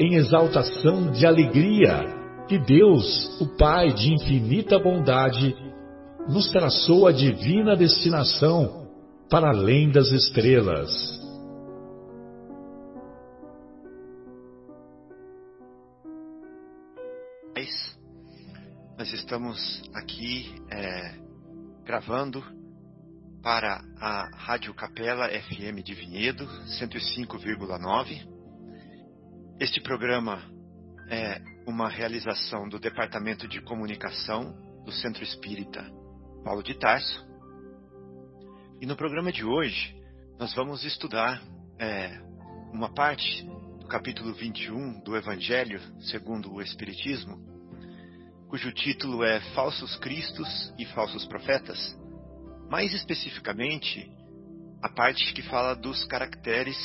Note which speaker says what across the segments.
Speaker 1: em exaltação de alegria que Deus, o Pai de infinita bondade, nos traçou a divina destinação para além das estrelas.
Speaker 2: Nós estamos aqui é, gravando para a Rádio Capela FM de Vinhedo, 105,9 este programa é uma realização do Departamento de Comunicação do Centro Espírita Paulo de Tarso. E no programa de hoje, nós vamos estudar é, uma parte do capítulo 21 do Evangelho segundo o Espiritismo, cujo título é Falsos Cristos e Falsos Profetas. Mais especificamente, a parte que fala dos caracteres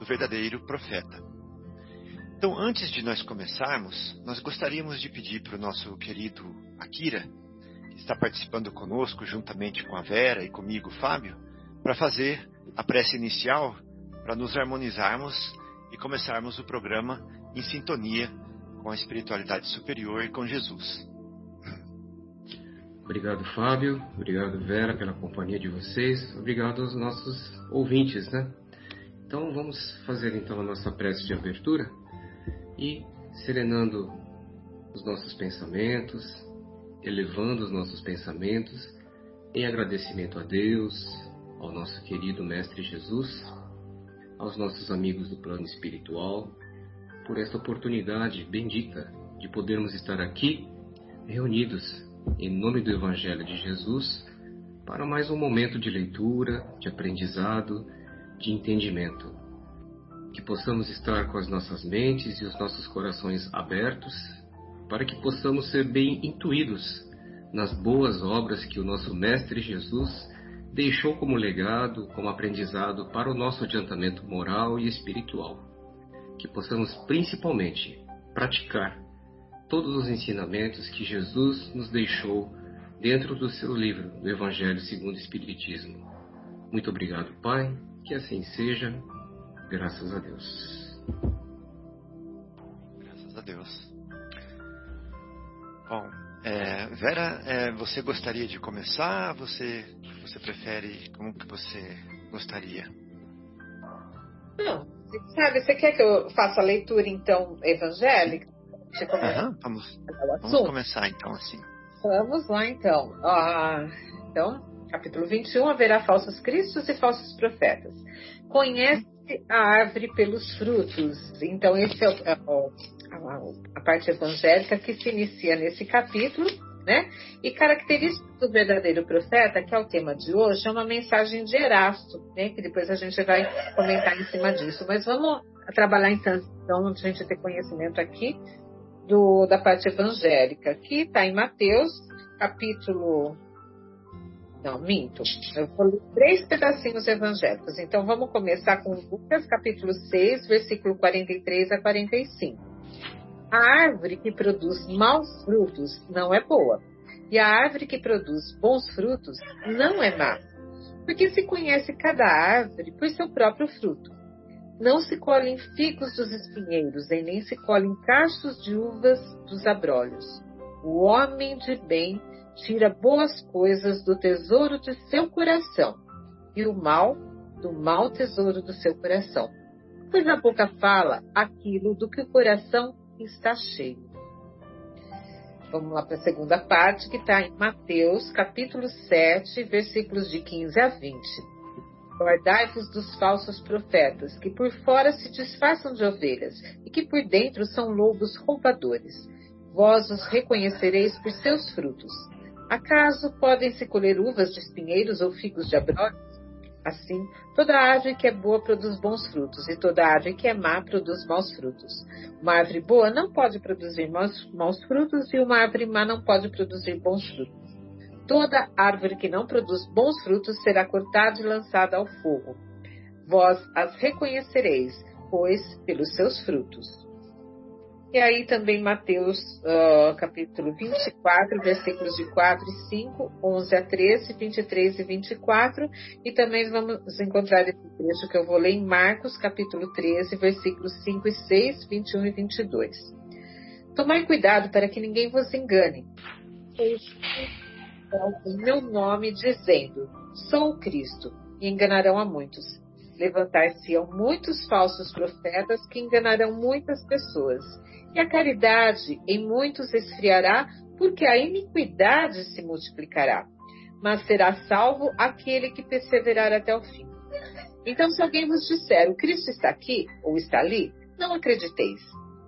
Speaker 2: do verdadeiro profeta. Então, antes de nós começarmos, nós gostaríamos de pedir para o nosso querido Akira, que está participando conosco juntamente com a Vera e comigo, Fábio, para fazer a prece inicial para nos harmonizarmos e começarmos o programa em sintonia com a espiritualidade superior e com Jesus.
Speaker 3: Obrigado, Fábio. Obrigado, Vera, pela companhia de vocês. Obrigado aos nossos ouvintes, né? Então, vamos fazer então a nossa prece de abertura e serenando os nossos pensamentos, elevando os nossos pensamentos em agradecimento a Deus, ao nosso querido Mestre Jesus, aos nossos amigos do plano espiritual, por esta oportunidade bendita de podermos estar aqui reunidos em nome do Evangelho de Jesus para mais um momento de leitura, de aprendizado, de entendimento que possamos estar com as nossas mentes e os nossos corações abertos, para que possamos ser bem intuídos nas boas obras que o nosso Mestre Jesus deixou como legado, como aprendizado para o nosso adiantamento moral e espiritual. Que possamos principalmente praticar todos os ensinamentos que Jesus nos deixou dentro do seu livro, do Evangelho segundo o Espiritismo. Muito obrigado, Pai, que assim seja Graças a Deus.
Speaker 2: Graças a Deus. Bom, é, Vera, é, você gostaria de começar? Você, você prefere? Como que você gostaria?
Speaker 4: Não, sabe, você quer que eu faça a leitura então evangélica?
Speaker 2: Uhum, vamos, vamos começar então assim.
Speaker 4: Vamos lá então. Ah, então, capítulo 21, haverá falsos cristos e falsos profetas. Conhece a árvore pelos frutos. Então, esse é, é o, a, a, parte evangélica que se inicia nesse capítulo, né? E característica do verdadeiro profeta, que é o tema de hoje, é uma mensagem de Erasto, né? Que depois a gente vai comentar em cima disso. Mas vamos trabalhar então, então a gente ter conhecimento aqui do, da parte evangélica, que está em Mateus, capítulo não, minto. Eu ler três pedacinhos evangélicos. Então vamos começar com Lucas, capítulo 6, versículo 43 a 45. A árvore que produz maus frutos não é boa, e a árvore que produz bons frutos não é má. Porque se conhece cada árvore por seu próprio fruto. Não se colhem figos dos espinheiros, e nem se colhem cachos de uvas dos abrolhos. O homem de bem tira boas coisas do tesouro de seu coração, e o mal do mau tesouro do seu coração. Pois a boca fala aquilo do que o coração está cheio. vamos lá para a segunda parte, que está em Mateus, capítulo 7, versículos de 15 a 20. Guardai-vos dos falsos profetas, que por fora se disfarçam de ovelhas, e que por dentro são lobos roubadores. Vós os reconhecereis por seus frutos. Acaso podem se colher uvas de espinheiros ou figos de abrolhos? Assim, toda árvore que é boa produz bons frutos, e toda árvore que é má produz maus frutos. Uma árvore boa não pode produzir maus, maus frutos, e uma árvore má não pode produzir bons frutos. Toda árvore que não produz bons frutos será cortada e lançada ao fogo. Vós as reconhecereis, pois, pelos seus frutos. E aí também Mateus uh, capítulo 24, versículos de 4 e 5, 11 a 13, 23 e 24. E também vamos encontrar esse trecho que eu vou ler em Marcos capítulo 13, versículos 5 e 6, 21 e 22. Tomai cuidado para que ninguém vos engane. Em meu nome dizendo, sou o Cristo, e enganarão a muitos. Levantar-se-ão muitos falsos profetas que enganarão muitas pessoas e a caridade em muitos esfriará, porque a iniquidade se multiplicará. Mas será salvo aquele que perseverar até o fim. Então, se alguém vos disser, o Cristo está aqui ou está ali, não acrediteis.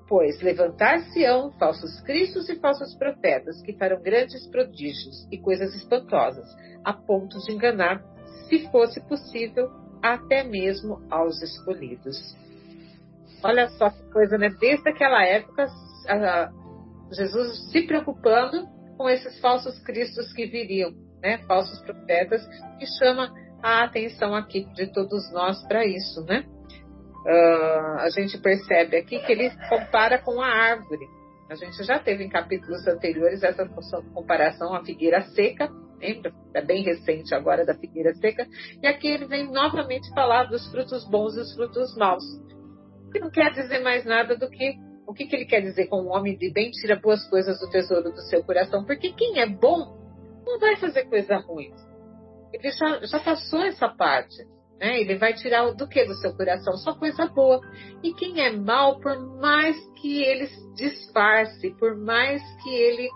Speaker 4: Pois levantar-se-ão falsos cristos e falsos profetas, que farão grandes prodígios e coisas espantosas, a ponto de enganar, se fosse possível, até mesmo aos escolhidos. Olha só que coisa, né? Desde aquela época, Jesus se preocupando com esses falsos cristos que viriam, né? Falsos profetas, e chama a atenção aqui de todos nós para isso, né? Uh, a gente percebe aqui que ele compara com a árvore. A gente já teve em capítulos anteriores essa comparação à figueira seca, lembra? É bem recente agora da figueira seca. E aqui ele vem novamente falar dos frutos bons e os frutos maus que não quer dizer mais nada do que o que, que ele quer dizer com um homem de bem tira boas coisas do tesouro do seu coração. Porque quem é bom não vai fazer coisa ruim. Ele já, já passou essa parte. Né? Ele vai tirar do que do seu coração? Só coisa boa. E quem é mal, por mais que ele disfarce, por mais que ele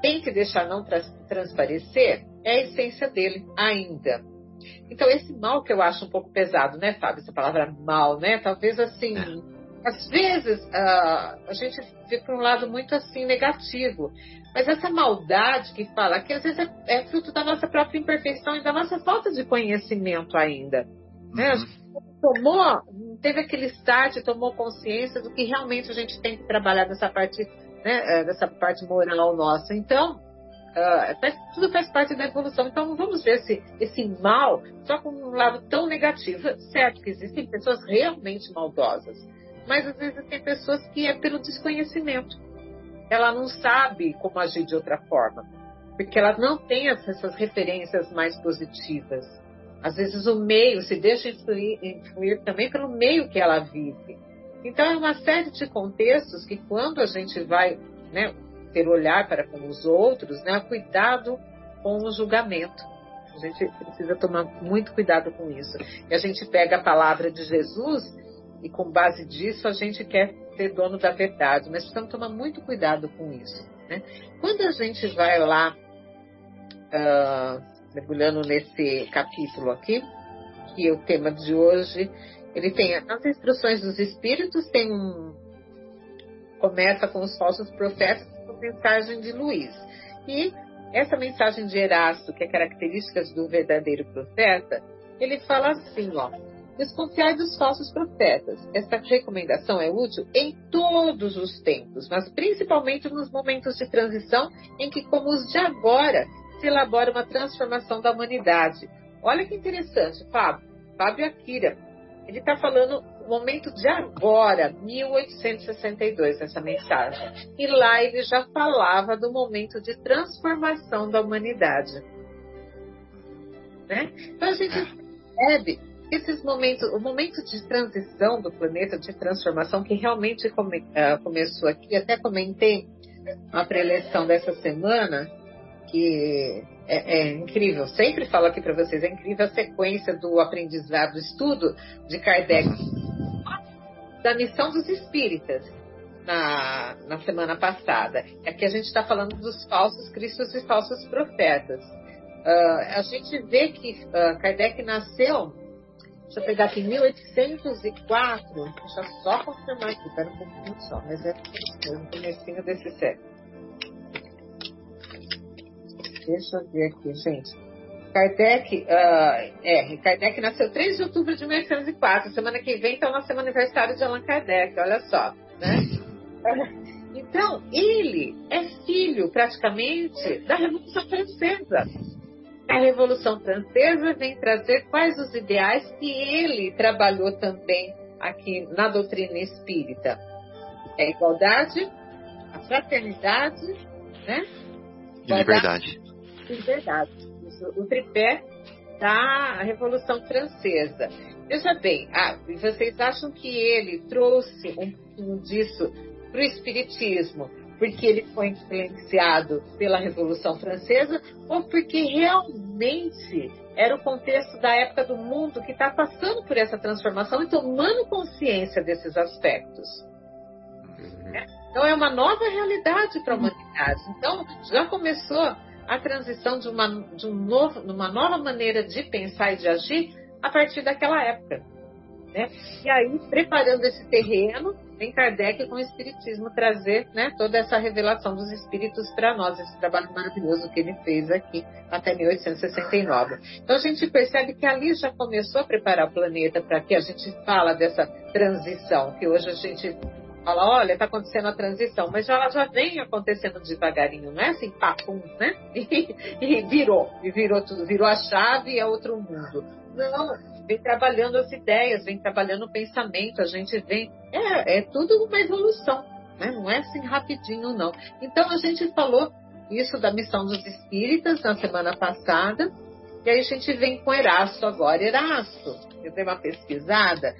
Speaker 4: tente deixar não transparecer, é a essência dele ainda. Então, esse mal que eu acho um pouco pesado, né, Fábio? Essa palavra mal, né? Talvez assim. É. Às vezes uh, a gente vê por um lado muito assim negativo, mas essa maldade que fala, que às vezes é, é fruto da nossa própria imperfeição e da nossa falta de conhecimento ainda. Né? Uhum. Tomou, teve aquele start, tomou consciência do que realmente a gente tem que trabalhar dessa parte, né, eh, dessa parte moral nossa. Então, Uh, tudo faz parte da evolução. Então, vamos ver esse, esse mal só com um lado tão negativo. Certo que existem pessoas realmente maldosas, mas às vezes tem pessoas que é pelo desconhecimento. Ela não sabe como agir de outra forma, porque ela não tem essas referências mais positivas. Às vezes o meio se deixa influir, influir também pelo meio que ela vive. Então, é uma série de contextos que, quando a gente vai né, ter olhar para com os outros, né? Cuidado com o julgamento. A gente precisa tomar muito cuidado com isso. E a gente pega a palavra de Jesus e com base disso a gente quer ser dono da verdade, mas precisamos tomar muito cuidado com isso. Né? Quando a gente vai lá, uh, mergulhando nesse capítulo aqui, que é o tema de hoje, ele tem as instruções dos espíritos, tem um. começa com os falsos profetas, mensagem de Luiz. E essa mensagem de Erasto, que é características do verdadeiro profeta, ele fala assim, ó. Desconfiai dos falsos profetas. Essa recomendação é útil em todos os tempos, mas principalmente nos momentos de transição em que, como os de agora, se elabora uma transformação da humanidade. Olha que interessante, Fábio. Fábio Akira. Ele está falando momento de agora, 1862, essa mensagem. E lá ele já falava do momento de transformação da humanidade. Né? Então a gente percebe esses momentos, o momento de transição do planeta, de transformação, que realmente come, uh, começou aqui, até comentei a preleção dessa semana, que é, é, incrível. Sempre falo aqui para vocês, é incrível a sequência do aprendizado, do estudo de Kardec da missão dos espíritas. na, na semana passada. Aqui a gente está falando dos falsos cristos e falsos profetas. Uh, a gente vê que uh, Kardec nasceu, deixa eu pegar aqui, em 1804, deixa eu só confirmar aqui, espera um pouquinho só, mas é no comecinho desse século. Deixa eu ver aqui, gente. Kardec, uh, é, Kardec nasceu 3 de outubro de 1804. Semana que vem então nosso aniversário de Allan Kardec, olha só, né? Então, ele é filho, praticamente, da Revolução Francesa. A Revolução Francesa vem trazer quais os ideais que ele trabalhou também aqui na doutrina espírita. É a igualdade, a fraternidade, né?
Speaker 2: Igualdade, e liberdade.
Speaker 4: Liberdade o tripé da Revolução Francesa. Veja bem, ah, vocês acham que ele trouxe um pouquinho disso para o Espiritismo porque ele foi influenciado pela Revolução Francesa ou porque realmente era o contexto da época do mundo que está passando por essa transformação e tomando consciência desses aspectos? Então é uma nova realidade para a humanidade. Então já começou a transição de uma, de um novo, uma nova maneira de pensar e de agir a partir daquela época. Né? E aí, preparando esse terreno, vem Kardec com o Espiritismo trazer né, toda essa revelação dos Espíritos para nós, esse trabalho maravilhoso que ele fez aqui até 1869. Então a gente percebe que ali já começou a preparar o planeta para que a gente fala dessa transição, que hoje a gente fala, olha, está acontecendo a transição, mas ela já vem acontecendo devagarinho, não é assim, papum, né? E, e, virou, e virou tudo, virou a chave e é outro mundo. Não, vem trabalhando as ideias, vem trabalhando o pensamento, a gente vem, é, é tudo uma evolução, né? Não é assim rapidinho, não. Então a gente falou isso da missão dos espíritas na semana passada, e aí a gente vem com Erasto agora. Erasto, eu dei uma pesquisada,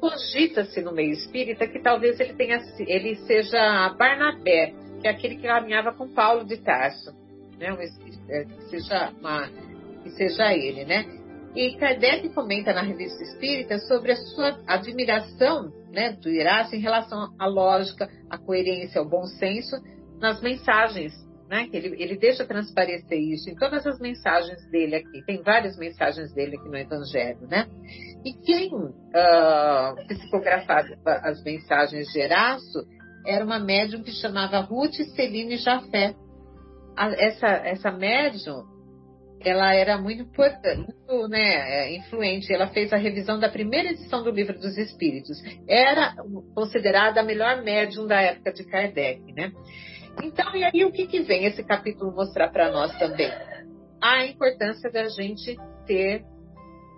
Speaker 4: cogita-se no meio espírita que talvez ele tenha ele seja Barnabé, que é aquele que caminhava com Paulo de Tarso, né? Um espírito, é, que seja uma, que seja ele, né? E Kardec comenta na revista Espírita sobre a sua admiração, né, do Irácio em relação à lógica, à coerência, ao bom senso nas mensagens né? Ele, ele deixa transparecer isso em todas as mensagens dele aqui. Tem várias mensagens dele aqui no Evangelho, né? E quem uh, psicografava as mensagens de Erasto era uma médium que chamava Ruth Celine Jafé. A, essa, essa médium, ela era muito muito né, é, influente. Ela fez a revisão da primeira edição do Livro dos Espíritos. Era considerada a melhor médium da época de Kardec, né? Então, e aí o que, que vem esse capítulo mostrar para nós também? A importância da gente ter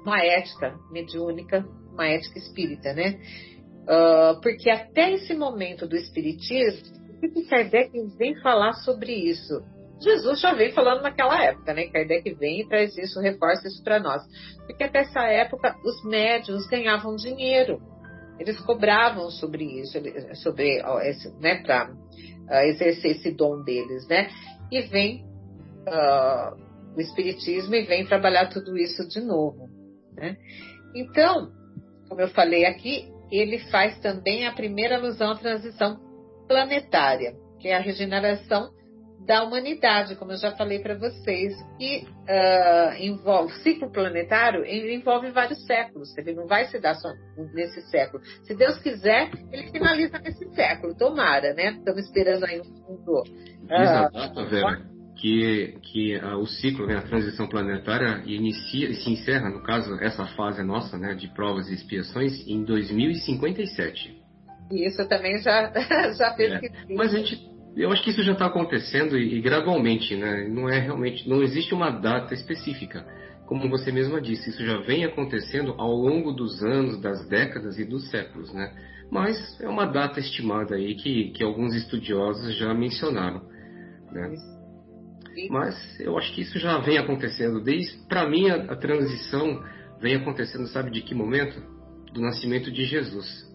Speaker 4: uma ética mediúnica, uma ética espírita, né? Uh, porque até esse momento do espiritismo, o que Kardec vem falar sobre isso? Jesus já vem falando naquela época, né? Kardec vem e traz isso, reforça isso para nós. Porque até essa época os médios ganhavam dinheiro. Eles cobravam sobre isso, sobre né, para uh, exercer esse dom deles, né? E vem uh, o Espiritismo e vem trabalhar tudo isso de novo, né? Então, como eu falei aqui, ele faz também a primeira alusão à transição planetária, que é a regeneração da humanidade, como eu já falei para vocês, que uh, envolve ciclo planetário, envolve vários séculos. Ele não vai se dar só nesse século. Se Deus quiser, ele finaliza nesse século. Tomara, né? Estamos esperando aí um mundo.
Speaker 3: Uh, Vera, que, que uh, o ciclo, né, a transição planetária inicia e se encerra, no caso, essa fase nossa, né, de provas e expiações, em 2057.
Speaker 4: Isso também já, já fez
Speaker 3: é. que. Mas a gente eu acho que isso já está acontecendo e, e, gradualmente, né? Não é realmente, não existe uma data específica. Como você mesma disse, isso já vem acontecendo ao longo dos anos, das décadas e dos séculos, né? Mas é uma data estimada aí que, que alguns estudiosos já mencionaram, né? Mas eu acho que isso já vem acontecendo desde, para mim, a, a transição vem acontecendo, sabe de que momento? Do nascimento de Jesus.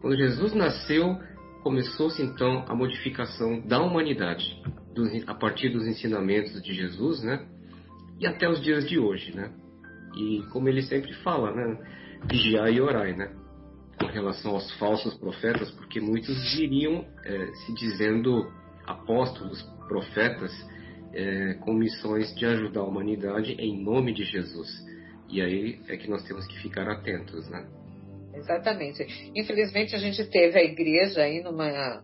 Speaker 3: Quando Jesus nasceu, começou-se então a modificação da humanidade a partir dos ensinamentos de Jesus, né? E até os dias de hoje, né? E como ele sempre fala, né? E orar, né? com relação aos falsos profetas, porque muitos viriam é, se dizendo apóstolos, profetas, é, com missões de ajudar a humanidade em nome de Jesus. E aí é que nós temos que ficar atentos, né?
Speaker 4: Exatamente. Infelizmente a gente teve a igreja aí numa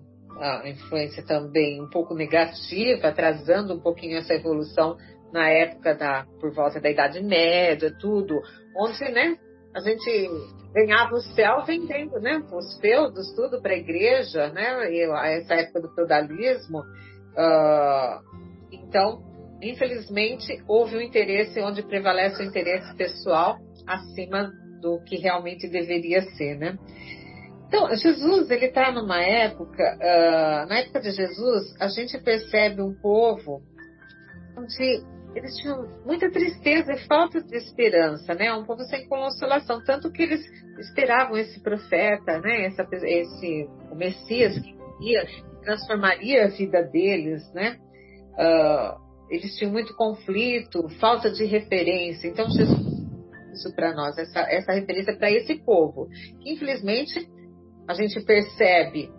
Speaker 4: influência também um pouco negativa, atrasando um pouquinho essa evolução na época da por volta da Idade Média, tudo, onde, né, a gente ganhava o céu vendendo, né, os feudos, tudo para a igreja, né, e essa época do feudalismo. Uh, então, infelizmente, houve um interesse onde prevalece o interesse pessoal acima do que realmente deveria ser, né? Então, Jesus, ele está numa época, uh, na época de Jesus, a gente percebe um povo onde eles tinham muita tristeza e falta de esperança, né? Um povo sem consolação, tanto que eles esperavam esse profeta, né? Essa, esse o Messias que ia transformaria a vida deles, né? Uh, eles tinham muito conflito, falta de referência. Então Jesus isso para nós, essa, essa referência para esse povo, que infelizmente a gente percebe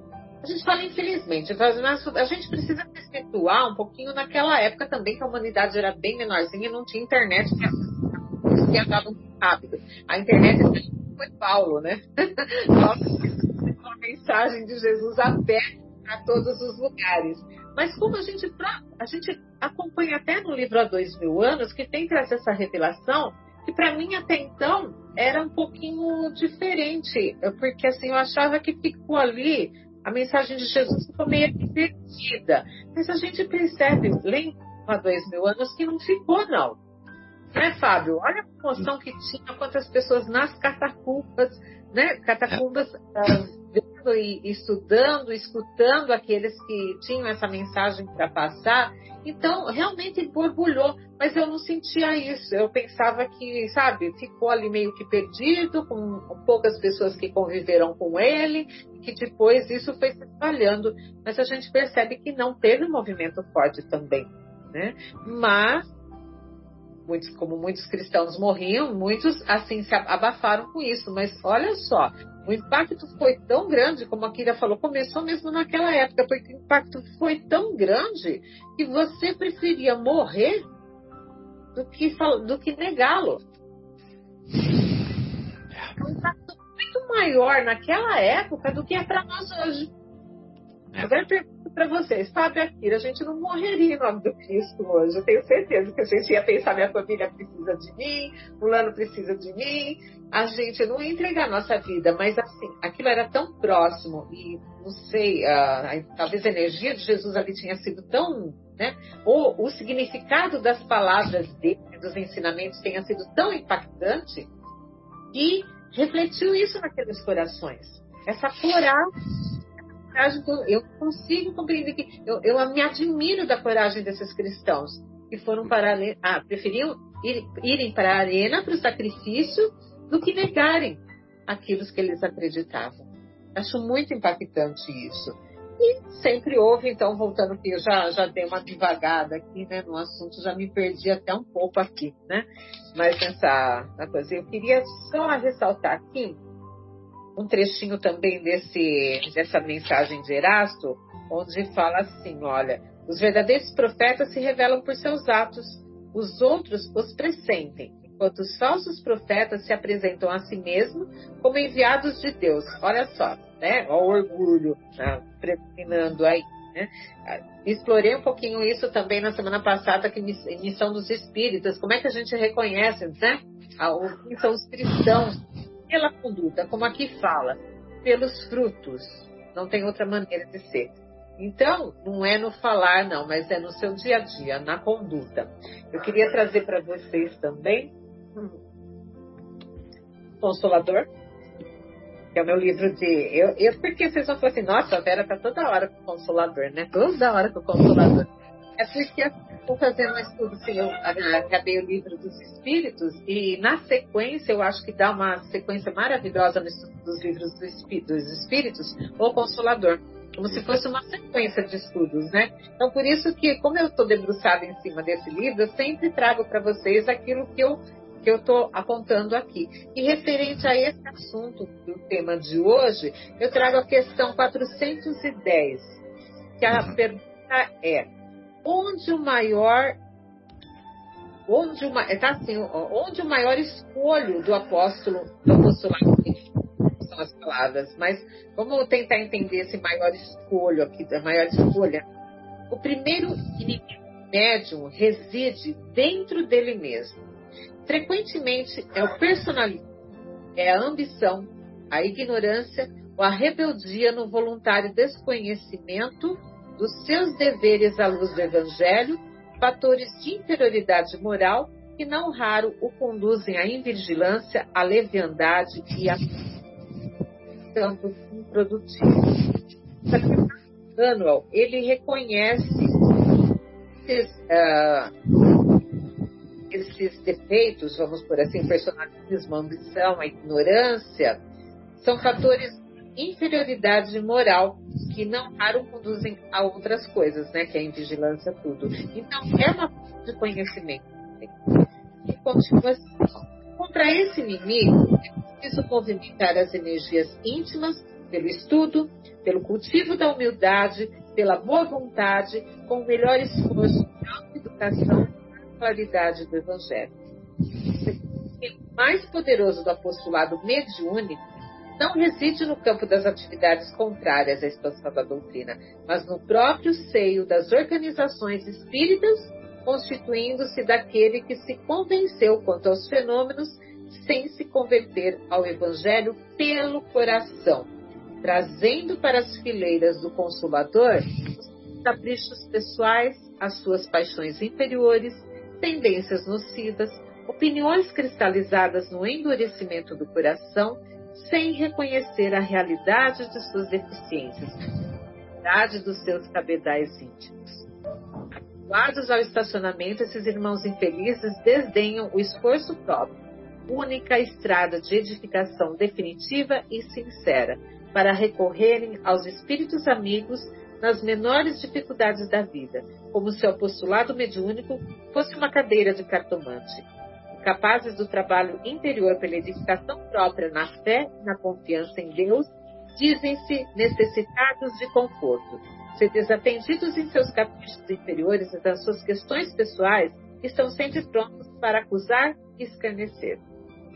Speaker 4: a gente fala infelizmente, a gente precisa perpetuar um pouquinho naquela época também que a humanidade era bem menorzinha, não tinha internet que andava muito rápido. A internet foi Paulo, né? Paulo a mensagem de Jesus a pé para todos os lugares. Mas como a gente, a gente acompanha até no livro há dois mil anos, que tem trazer essa revelação, que para mim até então era um pouquinho diferente, porque assim eu achava que ficou ali a mensagem de Jesus ficou meio perdida. Mas a gente percebe, lendo há dois mil anos, que não ficou, não. Né, Fábio? Olha a emoção que tinha, quantas pessoas nas catacumbas, né? Catacumbas uh, vendo e estudando, escutando aqueles que tinham essa mensagem para passar. Então, realmente borbulhou, mas eu não sentia isso. Eu pensava que, sabe, ficou ali meio que perdido, com poucas pessoas que conviveram com ele, que depois isso foi se espalhando. Mas a gente percebe que não teve um movimento forte também. Né? Mas muitos, como muitos cristãos morriam, muitos assim se abafaram com isso. Mas olha só, o impacto foi tão grande, como a Kira falou, começou mesmo naquela época, porque o impacto foi tão grande que você preferia morrer do que, do que negá-lo. É um impacto muito maior naquela época do que é para nós hoje. Agora eu pergunto para vocês, Fábio Akira, a gente não morreria em nome do Cristo hoje. Eu tenho certeza que a gente ia pensar, minha família precisa de mim, o Lano precisa de mim. A gente não ia entregar a nossa vida, mas assim, aquilo era tão próximo e não sei, uh, talvez a energia de Jesus ali tinha sido tão, né? Ou o significado das palavras dele, dos ensinamentos tenha sido tão impactante que refletiu isso naqueles corações. Essa coragem coragem, eu consigo compreender que eu, eu me admiro da coragem desses cristãos que foram para ah, preferiam ir, irem para a arena para o sacrifício do que negarem aquilo que eles acreditavam. Acho muito impactante isso. E sempre houve, então, voltando que eu já, já dei uma devagada aqui né, no assunto, já me perdi até um pouco aqui, né? Mas nessa coisa, eu queria só ressaltar aqui um trechinho também desse, dessa mensagem de Erasto, onde fala assim: olha, os verdadeiros profetas se revelam por seus atos, os outros os pressentem, enquanto os falsos profetas se apresentam a si mesmos como enviados de Deus. Olha só, né? Olha o orgulho né? predominando aí. Né? Explorei um pouquinho isso também na semana passada, que missão dos espíritas, como é que a gente reconhece, né? Quem são os cristãos pela conduta, como aqui fala, pelos frutos. Não tem outra maneira de ser. Então, não é no falar, não, mas é no seu dia a dia, na conduta. Eu queria trazer para vocês também Consolador, que é o meu livro de. Eu, eu, porque vocês vão falar assim, nossa, a Vera tá toda hora com o Consolador, né? Toda hora com o Consolador. É porque estou fazendo um estudo, assim, eu acabei o livro dos Espíritos e na sequência eu acho que dá uma sequência maravilhosa no estudo dos livros dos Espíritos, o Consolador, como se fosse uma sequência de estudos, né? Então por isso que, como eu estou debruçada em cima desse livro, eu sempre trago para vocês aquilo que eu que eu estou apontando aqui. E referente a esse assunto do tema de hoje, eu trago a questão 410, que a uhum. pergunta é: onde o maior onde o, tá assim, onde o maior escolho do apóstolo do apostolado são as palavras, mas vamos tentar entender esse maior escolho aqui, a maior escolha. O primeiro inimigo médium reside dentro dele mesmo. Frequentemente é o personalismo, é a ambição, a ignorância ou a rebeldia no voluntário desconhecimento dos seus deveres à luz do Evangelho, fatores de inferioridade moral que não raro o conduzem à invigilância, à leviandade e a campo improdutivo. Manuel, ele reconhece esses, uh, esses defeitos, vamos por assim, personalismo, ambição, a ignorância, são fatores inferioridade moral que não raro conduzem a outras coisas, né? Que é a invigilância, tudo. Então, é uma forma de conhecimento. E continua assim. Contra esse inimigo, é preciso movimentar as energias íntimas pelo estudo, pelo cultivo da humildade, pela boa vontade, com o melhor esforço de educação e claridade do Evangelho. O mais poderoso do apostolado mediúnico não reside no campo das atividades contrárias à expansão da doutrina, mas no próprio seio das organizações espíritas, constituindo-se daquele que se convenceu quanto aos fenômenos sem se converter ao Evangelho pelo coração, trazendo para as fileiras do Consolador os caprichos pessoais, as suas paixões inferiores, tendências nocivas, opiniões cristalizadas no endurecimento do coração, sem reconhecer a realidade de suas deficiências, a realidade dos seus cabedais íntimos. Habituados ao estacionamento, esses irmãos infelizes desdenham o esforço próprio única estrada de edificação definitiva e sincera, para recorrerem aos espíritos amigos nas menores dificuldades da vida, como se o postulado mediúnico fosse uma cadeira de cartomante. Capazes do trabalho interior pela edificação própria na fé e na confiança em Deus, dizem-se necessitados de conforto. Se desatendidos em seus caprichos inferiores e das suas questões pessoais, estão sempre prontos para acusar e escarnecer.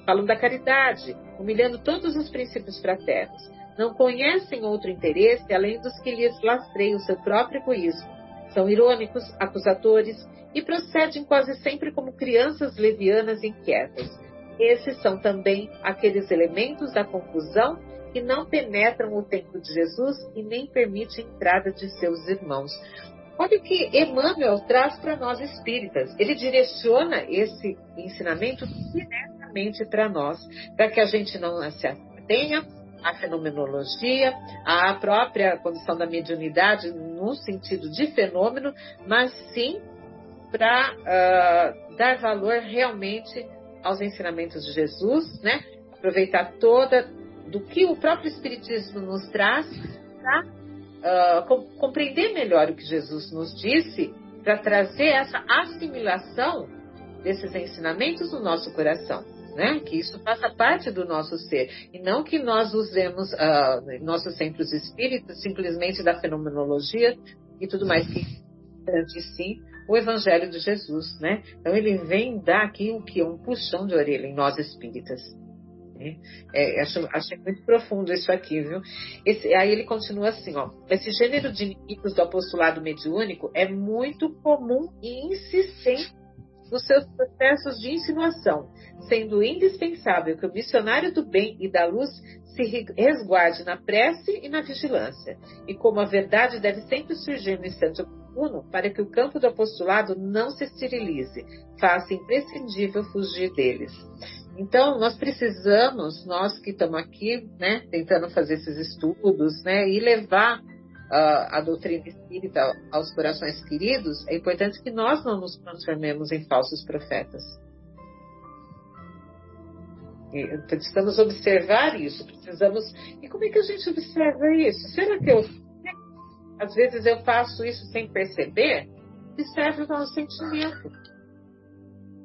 Speaker 4: Falam da caridade, humilhando todos os princípios fraternos. Não conhecem outro interesse além dos que lhes lastreiam o seu próprio egoísmo. São irônicos, acusadores e procedem quase sempre como crianças levianas inquietas. Esses são também aqueles elementos da confusão que não penetram o templo de Jesus e nem permitem a entrada de seus irmãos. Olha o que Emmanuel traz para nós espíritas. Ele direciona esse ensinamento diretamente para nós, para que a gente não se atenha à fenomenologia, à própria condição da mediunidade no sentido de fenômeno, mas sim para uh, dar valor realmente aos ensinamentos de Jesus, né? Aproveitar toda do que o próprio Espiritismo nos traz para uh, com, compreender melhor o que Jesus nos disse, para trazer essa assimilação desses ensinamentos no nosso coração né? Que isso faça parte do nosso ser e não que nós usemos uh, nossos centros espíritas simplesmente da fenomenologia e tudo mais que sim o Evangelho de Jesus, né? Então ele vem dar aqui o que um puxão de orelha em nós espíritas. Né? É, acho, achei muito profundo isso aqui, viu? Esse, aí ele continua assim, ó. Esse gênero de inimigos do apostolado mediúnico é muito comum e insistente nos seus processos de insinuação, sendo indispensável que o missionário do bem e da luz se resguarde na prece e na vigilância, e como a verdade deve sempre surgir no instante oportuno para que o campo do apostolado não se esterilize, faça imprescindível fugir deles. Então, nós precisamos, nós que estamos aqui, né, tentando fazer esses estudos, né, e levar a, a doutrina espírita aos corações queridos, é importante que nós não nos transformemos em falsos profetas. Precisamos observar isso, precisamos. E como é que a gente observa isso? Será que eu. Às vezes eu faço isso sem perceber? Observe o nosso sentimento.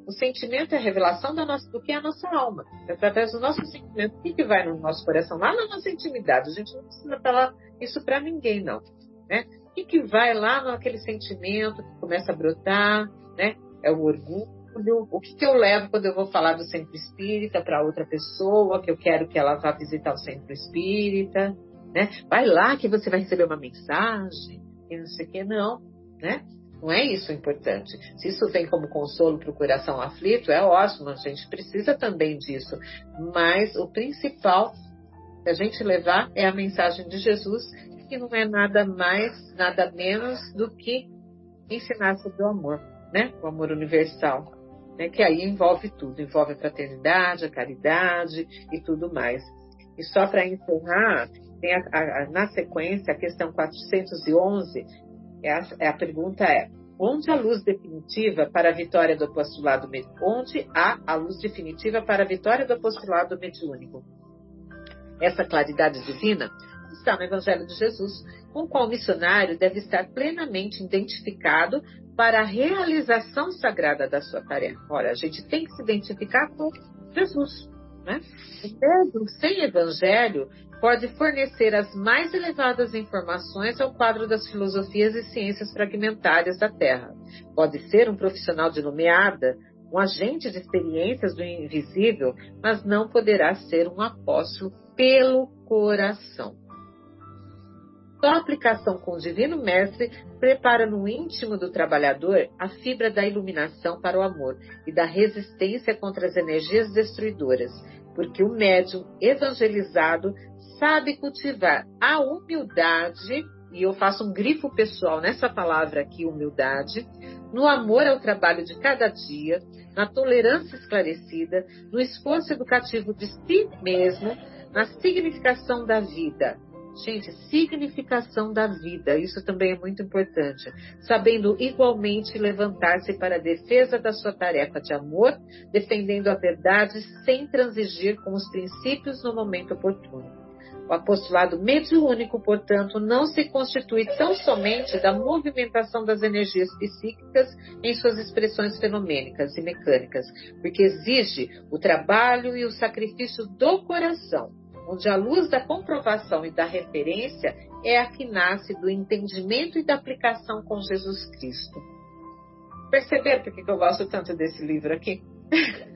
Speaker 4: O sentimento é a revelação nossa, do que é a nossa alma. É através do nosso sentimento, o que, que vai no nosso coração? Lá na nossa intimidade. A gente não precisa falar isso para ninguém, não. Né? O que, que vai lá naquele sentimento que começa a brotar? Né? É o orgulho. O que, que eu levo quando eu vou falar do centro espírita para outra pessoa, que eu quero que ela vá visitar o centro espírita? Né? Vai lá que você vai receber uma mensagem, e não sei o que, não. Né? Não é isso o importante. Se isso vem como consolo para o coração aflito, é ótimo, a gente precisa também disso. Mas o principal que a gente levar é a mensagem de Jesus, que não é nada mais, nada menos do que ensinar sobre o amor, né? O amor universal. Né? Que aí envolve tudo, envolve a fraternidade, a caridade e tudo mais. E só para encerrar, tem a, a, na sequência a questão 411, é a, é a pergunta é: onde a luz definitiva para a vitória do apostolado onde há a luz definitiva para a vitória do apostolado mediúnico? Essa claridade divina está no Evangelho de Jesus, com qual o missionário deve estar plenamente identificado para a realização sagrada da sua tarefa. Olha, a gente tem que se identificar com Jesus. Né? Mesmo sem Evangelho, pode fornecer as mais elevadas informações ao quadro das filosofias e ciências fragmentárias da Terra. Pode ser um profissional de nomeada, um agente de experiências do invisível, mas não poderá ser um apóstolo pelo coração. Só a aplicação com o Divino Mestre prepara no íntimo do trabalhador a fibra da iluminação para o amor e da resistência contra as energias destruidoras, porque o médium evangelizado sabe cultivar a humildade, e eu faço um grifo pessoal nessa palavra aqui, humildade, no amor ao trabalho de cada dia, na tolerância esclarecida, no esforço educativo de si mesmo, na significação da vida. Gente, significação da vida, isso também é muito importante. Sabendo igualmente levantar-se para a defesa da sua tarefa de amor, defendendo a verdade sem transigir com os princípios no momento oportuno. O apostolado mediúnico, portanto, não se constitui tão somente da movimentação das energias psíquicas em suas expressões fenomênicas e mecânicas, porque exige o trabalho e o sacrifício do coração, onde a luz da comprovação e da referência é a que nasce do entendimento e da aplicação com Jesus Cristo. Perceberam por que eu gosto tanto desse livro aqui?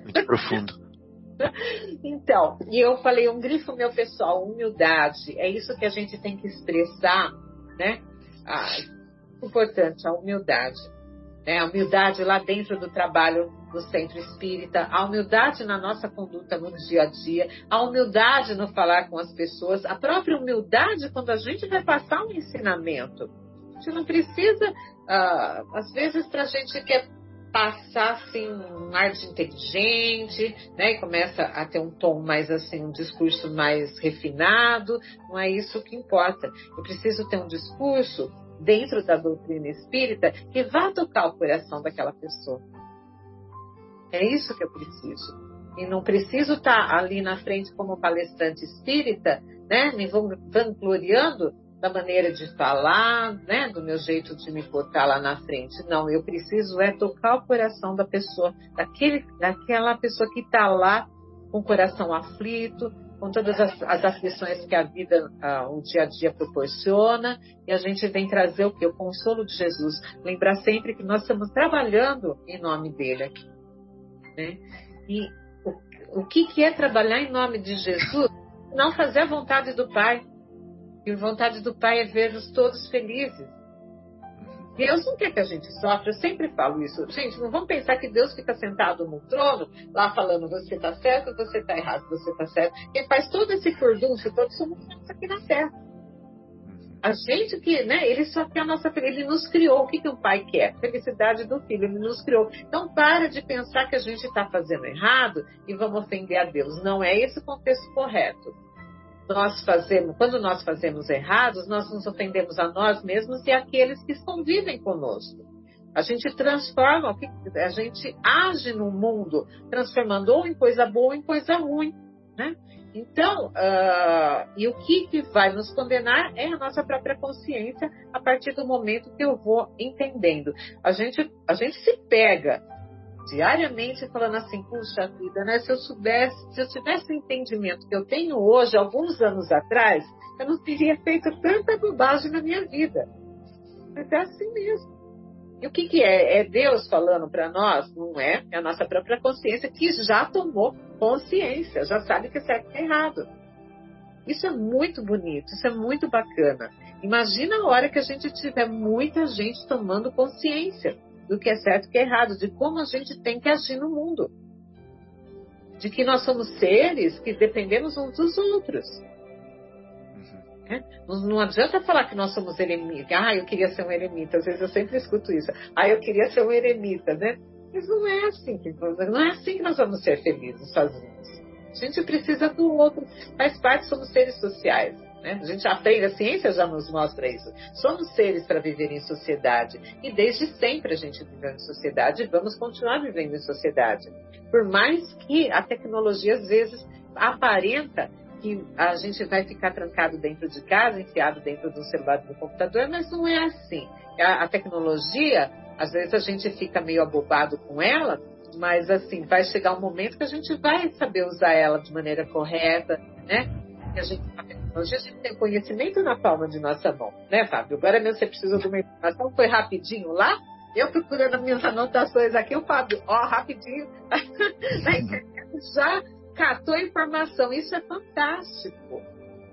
Speaker 2: Muito profundo.
Speaker 4: Então, e eu falei um grifo meu pessoal, humildade. É isso que a gente tem que expressar, né? Ah, importante, a humildade. Né? A humildade lá dentro do trabalho do centro espírita, a humildade na nossa conduta no dia a dia, a humildade no falar com as pessoas, a própria humildade quando a gente vai passar um ensinamento. A gente não precisa, ah, às vezes, para a gente quer passar assim um ar de inteligente, né? E começa a ter um tom mais assim, um discurso mais refinado. Não é isso que importa. Eu preciso ter um discurso dentro da doutrina espírita que vá tocar o coração daquela pessoa. É isso que eu preciso. E não preciso estar ali na frente como palestrante espírita, né? Me vangloriando da maneira de falar, né, do meu jeito de me botar lá na frente. Não, eu preciso é tocar o coração da pessoa, daquele, daquela pessoa que está lá com o coração aflito, com todas as, as aflições que a vida, o dia a dia proporciona, e a gente vem trazer o que? O consolo de Jesus. Lembrar sempre que nós estamos trabalhando em nome dele aqui. Né? E o, o que, que é trabalhar em nome de Jesus? Não fazer a vontade do Pai. E a vontade do Pai é ver-nos todos felizes. Deus não quer que a gente sofra, eu sempre falo isso. Gente, não vamos pensar que Deus fica sentado no trono, lá falando você está certo, você está errado, você está certo. Ele faz todo esse furdúncio, todo somos nós aqui na Terra. A gente que, né, ele só quer a nossa ele nos criou. O que, que o pai quer? Felicidade do filho, ele nos criou. Então para de pensar que a gente está fazendo errado e vamos ofender a Deus. Não é esse o contexto correto nós fazemos, quando nós fazemos errados, nós nos ofendemos a nós mesmos e àqueles que convivem conosco. A gente transforma, a gente age no mundo, transformando ou em coisa boa ou em coisa ruim. Né? Então, uh, e o que, que vai nos condenar é a nossa própria consciência a partir do momento que eu vou entendendo. A gente, a gente se pega diariamente falando assim, puxa vida, né? Se eu soubesse, se eu tivesse o entendimento que eu tenho hoje, alguns anos atrás, eu não teria feito tanta bobagem na minha vida. Mas é assim mesmo. E o que, que é? É Deus falando para nós? Não é? É a nossa própria consciência que já tomou consciência, já sabe que é certo e é errado. Isso é muito bonito, isso é muito bacana. Imagina a hora que a gente tiver muita gente tomando consciência do que é certo e que é errado, de como a gente tem que agir no mundo. De que nós somos seres que dependemos uns dos outros. Né? Não adianta falar que nós somos eremitas. Ah, eu queria ser um eremita. Às vezes eu sempre escuto isso. Ah, eu queria ser um eremita, né? Mas não é assim que não é assim que nós vamos ser felizes sozinhos. A gente precisa do outro. Faz parte, somos seres sociais. Né? A gente aprende, a ciência já nos mostra isso. Somos seres para viver em sociedade. E desde sempre a gente viveu em sociedade e vamos continuar vivendo em sociedade. Por mais que a tecnologia às vezes aparenta que a gente vai ficar trancado dentro de casa, enfiado dentro do celular do computador, mas não é assim. A, a tecnologia, às vezes a gente fica meio abobado com ela, mas assim, vai chegar um momento que a gente vai saber usar ela de maneira correta, né? A gente, tecnologia, a gente tem conhecimento na palma de nossa mão, né, Fábio? Agora mesmo você precisa de uma informação, foi rapidinho lá, eu procurando minhas anotações aqui, o Fábio, ó, rapidinho, já catou a informação. Isso é fantástico.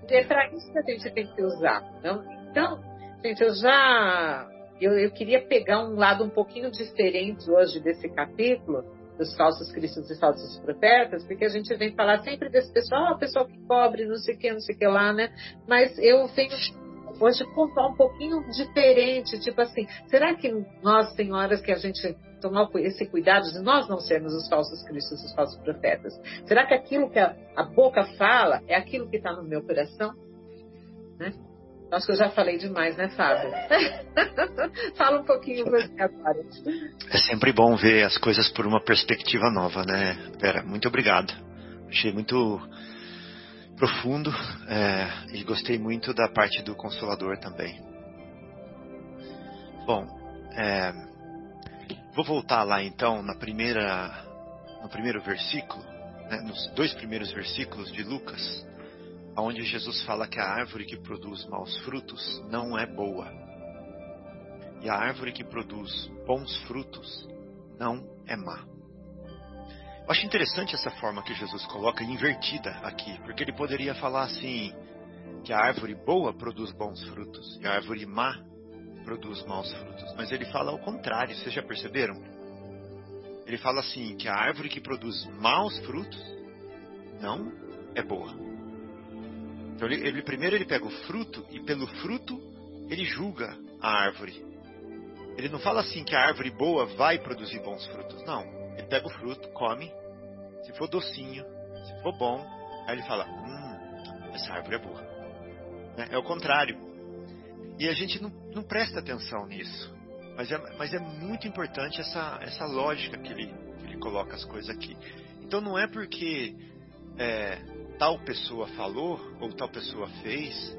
Speaker 4: É para isso que a gente tem que usar. Não? Então, gente, eu já. Eu, eu queria pegar um lado um pouquinho diferente hoje desse capítulo, dos falsos cristos e falsos profetas, porque a gente vem falar sempre desse pessoal, ah, pessoal que cobre, não sei o que, não sei o que lá, né? Mas eu venho hoje contar um pouquinho diferente, tipo assim, será que nós tem horas que a gente tomar esse cuidado de nós não sermos os falsos cristos, os falsos profetas? Será que aquilo que a, a boca fala é aquilo que está no meu coração? Né? Acho que eu já falei demais, né, Fábio? Fala um pouquinho você agora.
Speaker 2: É sempre bom ver as coisas por uma perspectiva nova, né, Vera? Muito obrigado. Achei muito profundo é, e gostei muito da parte do Consolador também. Bom, é, vou voltar lá então na primeira, no primeiro versículo, né, nos dois primeiros versículos de Lucas, onde Jesus fala que a árvore que produz maus frutos não é boa e a árvore que produz bons frutos não é má. Eu acho interessante essa forma que Jesus coloca invertida aqui, porque ele poderia falar assim: que a árvore boa produz bons frutos e a árvore má produz maus frutos. Mas ele fala ao contrário, vocês já perceberam? Ele fala assim: que a árvore que produz maus frutos não é boa. Então ele, ele primeiro ele pega o fruto e pelo fruto ele julga a árvore. Ele não fala assim que a árvore boa vai produzir bons frutos, não. Ele pega o fruto, come. Se for docinho, se for bom, aí ele fala: Hum, essa árvore é boa. Né? É o contrário. E a gente não, não presta atenção nisso. Mas é, mas é muito importante essa, essa lógica que ele, que ele coloca as coisas aqui. Então não é porque é, tal pessoa falou ou tal pessoa fez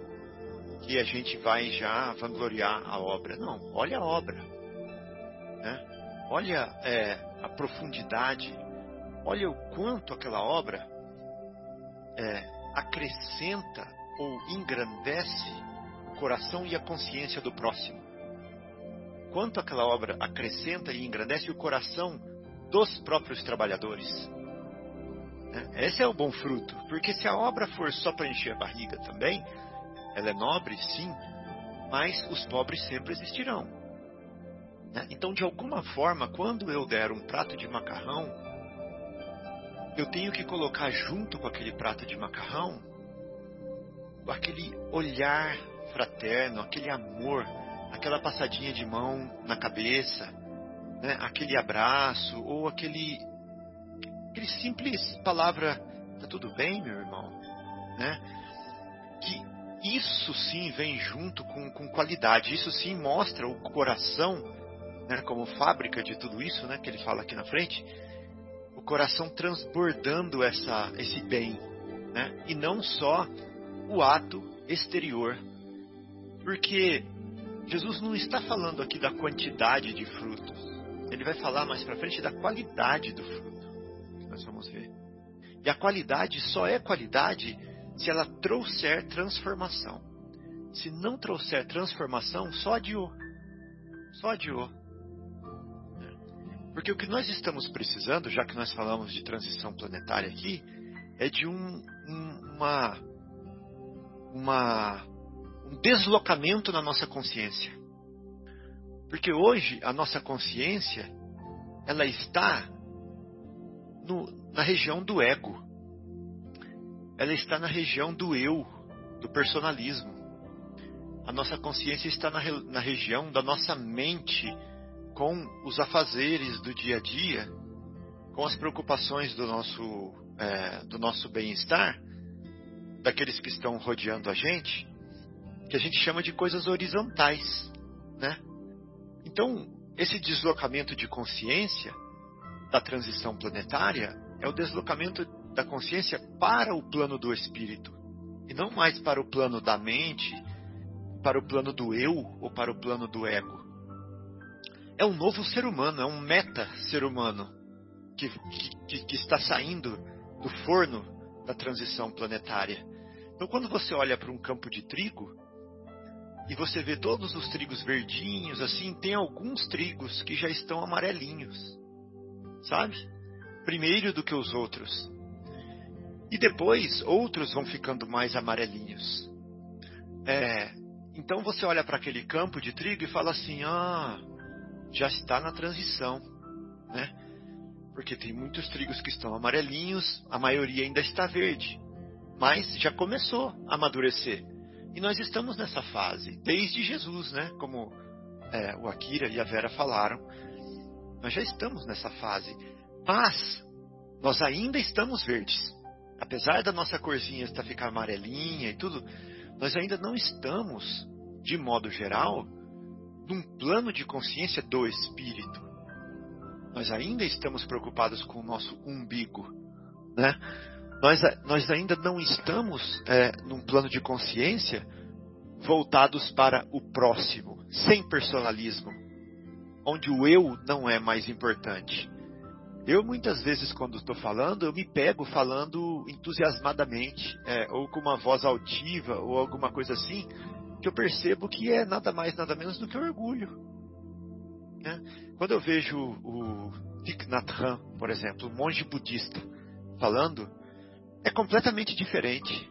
Speaker 2: que a gente vai já vangloriar a obra. Não, olha a obra. Né? Olha é, a profundidade, olha o quanto aquela obra é, acrescenta ou engrandece o coração e a consciência do próximo. Quanto aquela obra acrescenta e engrandece o coração dos próprios trabalhadores. É, esse é o bom fruto, porque se a obra for só para encher a barriga também, ela é nobre, sim, mas os pobres sempre existirão. Né? Então, de alguma forma, quando eu der um prato de macarrão, eu tenho que colocar junto com aquele prato de macarrão aquele olhar fraterno, aquele amor, aquela passadinha de mão na cabeça, né? aquele abraço ou aquele, aquele simples palavra, tá tudo bem, meu irmão, né? Que isso sim vem junto com, com qualidade, isso sim mostra o coração né, como fábrica de tudo isso, né, que ele fala aqui na frente, o coração transbordando essa, esse bem, né, e não só o ato exterior, porque Jesus não está falando aqui da quantidade de frutos, ele vai falar mais para frente da qualidade do fruto. Nós vamos ver. E a qualidade só é qualidade se ela trouxer transformação. Se não trouxer transformação, só adiou. Só adiou. Porque o que nós estamos precisando, já que nós falamos de transição planetária aqui, é de um, um, uma, uma, um deslocamento na nossa consciência. Porque hoje a nossa consciência ela está no, na região do ego. Ela está na região do eu, do personalismo. A nossa consciência está na, na região da nossa mente com os afazeres do dia a dia, com as preocupações do nosso, é, do nosso bem-estar, daqueles que estão rodeando a gente, que a gente chama de coisas horizontais, né? Então, esse deslocamento de consciência da transição planetária é o deslocamento da consciência para o plano do espírito e não mais para o plano da mente, para o plano do eu ou para o plano do ego é um novo ser humano, é um meta-ser humano que, que, que está saindo do forno da transição planetária. Então, quando você olha para um campo de trigo e você vê todos os trigos verdinhos, assim, tem alguns trigos que já estão amarelinhos, sabe? Primeiro do que os outros. E depois outros vão ficando mais amarelinhos. É, então você olha para aquele campo de trigo e fala assim: ah, já está na transição, né? Porque tem muitos trigos que estão amarelinhos, a maioria ainda está verde, mas já começou a amadurecer. E nós estamos nessa fase, desde Jesus, né? Como é, o Akira e a Vera falaram, nós já estamos nessa fase. Mas nós ainda estamos verdes. Apesar da nossa corzinha estar ficar amarelinha e tudo, nós ainda não estamos, de modo geral, num plano de consciência do espírito. Nós ainda estamos preocupados com o nosso umbigo, né? Nós, nós ainda não estamos é, num plano de consciência voltados para o próximo, sem personalismo, onde o eu não é mais importante. Eu muitas vezes, quando estou falando, eu me pego falando entusiasmadamente, é, ou com uma voz altiva, ou alguma coisa assim, que eu percebo que é nada mais, nada menos do que orgulho. Né? Quando eu vejo o Thich Nhat Hanh, por exemplo, um monge budista, falando, é completamente diferente.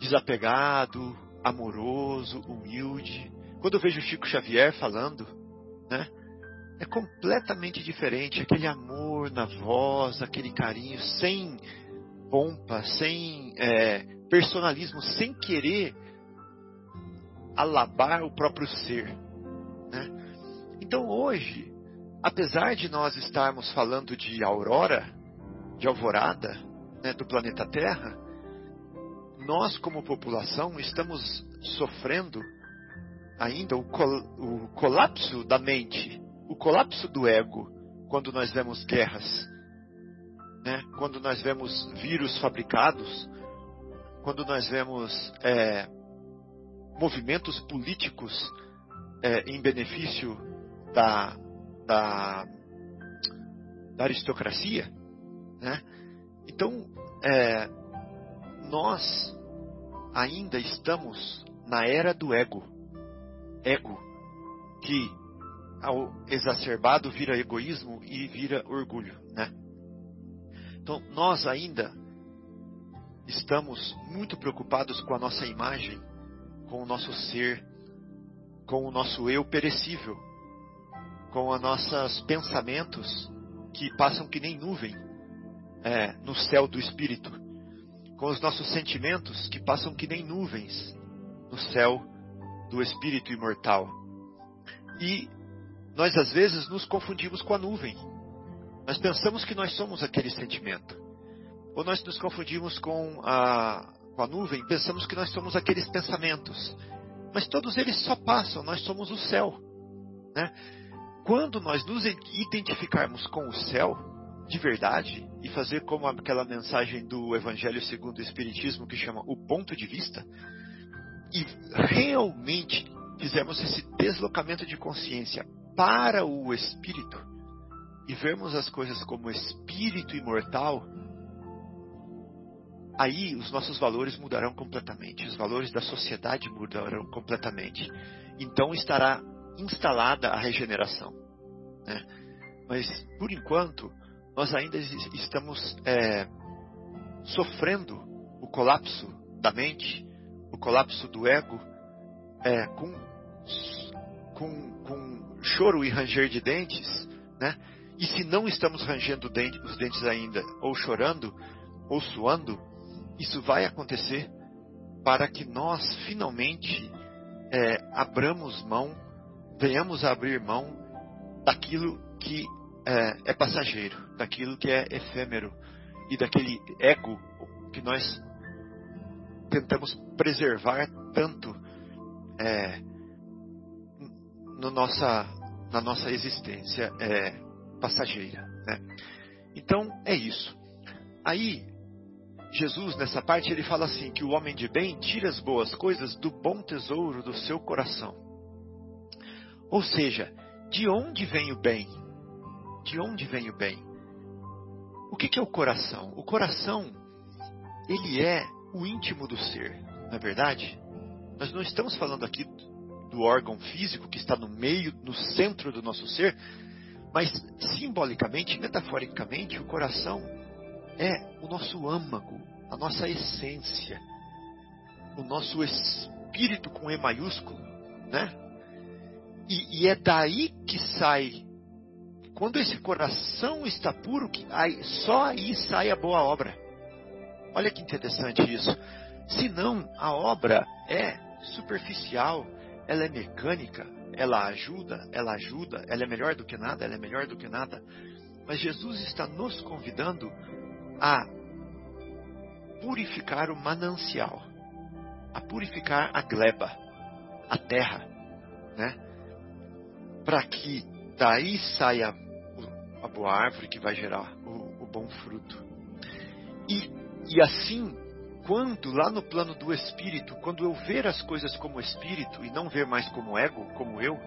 Speaker 2: Desapegado, amoroso, humilde. Quando eu vejo o Chico Xavier falando, né? É completamente diferente. Aquele amor na voz, aquele carinho, sem pompa, sem é, personalismo, sem querer alabar o próprio ser. Né? Então hoje, apesar de nós estarmos falando de aurora, de alvorada né, do planeta Terra, nós como população estamos sofrendo ainda o, col o colapso da mente, o colapso do ego, quando nós vemos guerras, né? quando nós vemos vírus fabricados, quando nós vemos é, movimentos políticos é, em benefício da, da, da aristocracia. Né? Então, é, nós ainda estamos na era do ego. Ego que, ao exacerbado, vira egoísmo e vira orgulho. Né? Então, nós ainda estamos muito preocupados com a nossa imagem com o nosso ser, com o nosso eu perecível, com os nossos pensamentos que passam que nem nuvem é, no céu do espírito, com os nossos sentimentos que passam que nem nuvens no céu do espírito imortal. E nós às vezes nos confundimos com a nuvem. Nós pensamos que nós somos aquele sentimento. Ou nós nos confundimos com a, com a nuvem, pensamos que nós somos aqueles pensamentos. Mas todos eles só passam, nós somos o céu. Né? Quando nós nos identificarmos com o céu, de verdade, e fazer como aquela mensagem do Evangelho segundo o Espiritismo que chama o ponto de vista, e realmente fizermos esse deslocamento de consciência para o Espírito, e vermos as coisas como espírito imortal, aí os nossos valores mudarão completamente, os valores da sociedade mudarão completamente. Então estará instalada a regeneração. Né? Mas, por enquanto, nós ainda estamos é, sofrendo o colapso da mente, o colapso do ego, é, com, com, com choro e ranger de dentes, né? E se não estamos rangendo dente, os dentes ainda, ou chorando, ou suando, isso vai acontecer para que nós finalmente é, abramos mão, venhamos a abrir mão daquilo que é, é passageiro, daquilo que é efêmero e daquele ego que nós tentamos preservar tanto é, no nossa, na nossa existência é, passageira. Né? Então é isso. Aí Jesus, nessa parte, ele fala assim: que o homem de bem tira as boas coisas do bom tesouro do seu coração. Ou seja, de onde vem o bem? De onde vem o bem? O que, que é o coração? O coração, ele é o íntimo do ser, não é verdade? Nós não estamos falando aqui do órgão físico que está no meio, no centro do nosso ser, mas simbolicamente, metaforicamente, o coração é o nosso âmago, a nossa essência, o nosso espírito com E maiúsculo, né? E, e é daí que sai, quando esse coração está puro, que aí, só aí sai a boa obra. Olha que interessante isso. Senão, a obra é superficial, ela é mecânica, ela ajuda, ela ajuda, ela é melhor do que nada, ela é melhor do que nada. Mas Jesus está nos convidando a purificar o manancial, a purificar a gleba, a terra, né? Para que daí saia a boa árvore que vai gerar o, o bom fruto. E, e assim, quando lá no plano do espírito, quando eu ver as coisas como espírito e não ver mais como ego, como eu,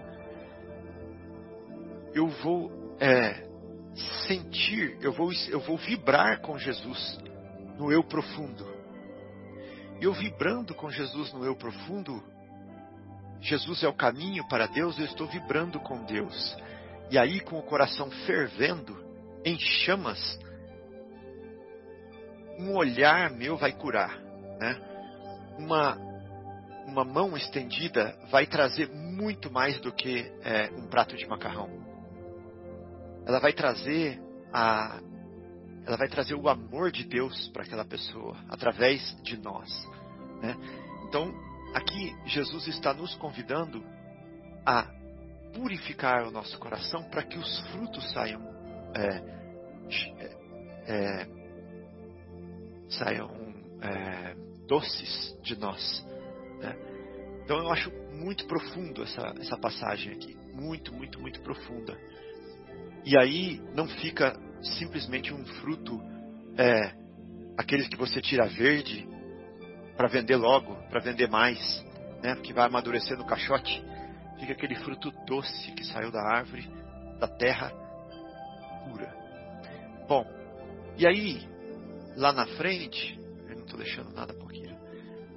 Speaker 2: eu vou é, sentir, eu vou, eu vou vibrar com Jesus no eu profundo. E eu vibrando com Jesus no eu profundo, Jesus é o caminho para Deus, eu estou vibrando com Deus. E aí, com o coração fervendo, em chamas, um olhar meu vai curar, né? Uma, uma mão estendida vai trazer muito mais do que é, um prato de macarrão ela vai trazer a ela vai trazer o amor de Deus para aquela pessoa através de nós, né? Então, aqui Jesus está nos convidando a purificar o nosso coração para que os frutos saiam é, é, saiam é, doces de nós. Né? Então eu acho muito profundo essa, essa passagem aqui, muito, muito, muito profunda. E aí não fica simplesmente um fruto, é, aqueles que você tira verde para vender logo, para vender mais, né, que vai amadurecer no caixote. Fica aquele fruto doce que saiu da árvore, da terra pura. Bom, e aí, lá na frente, eu não estou deixando nada aqui.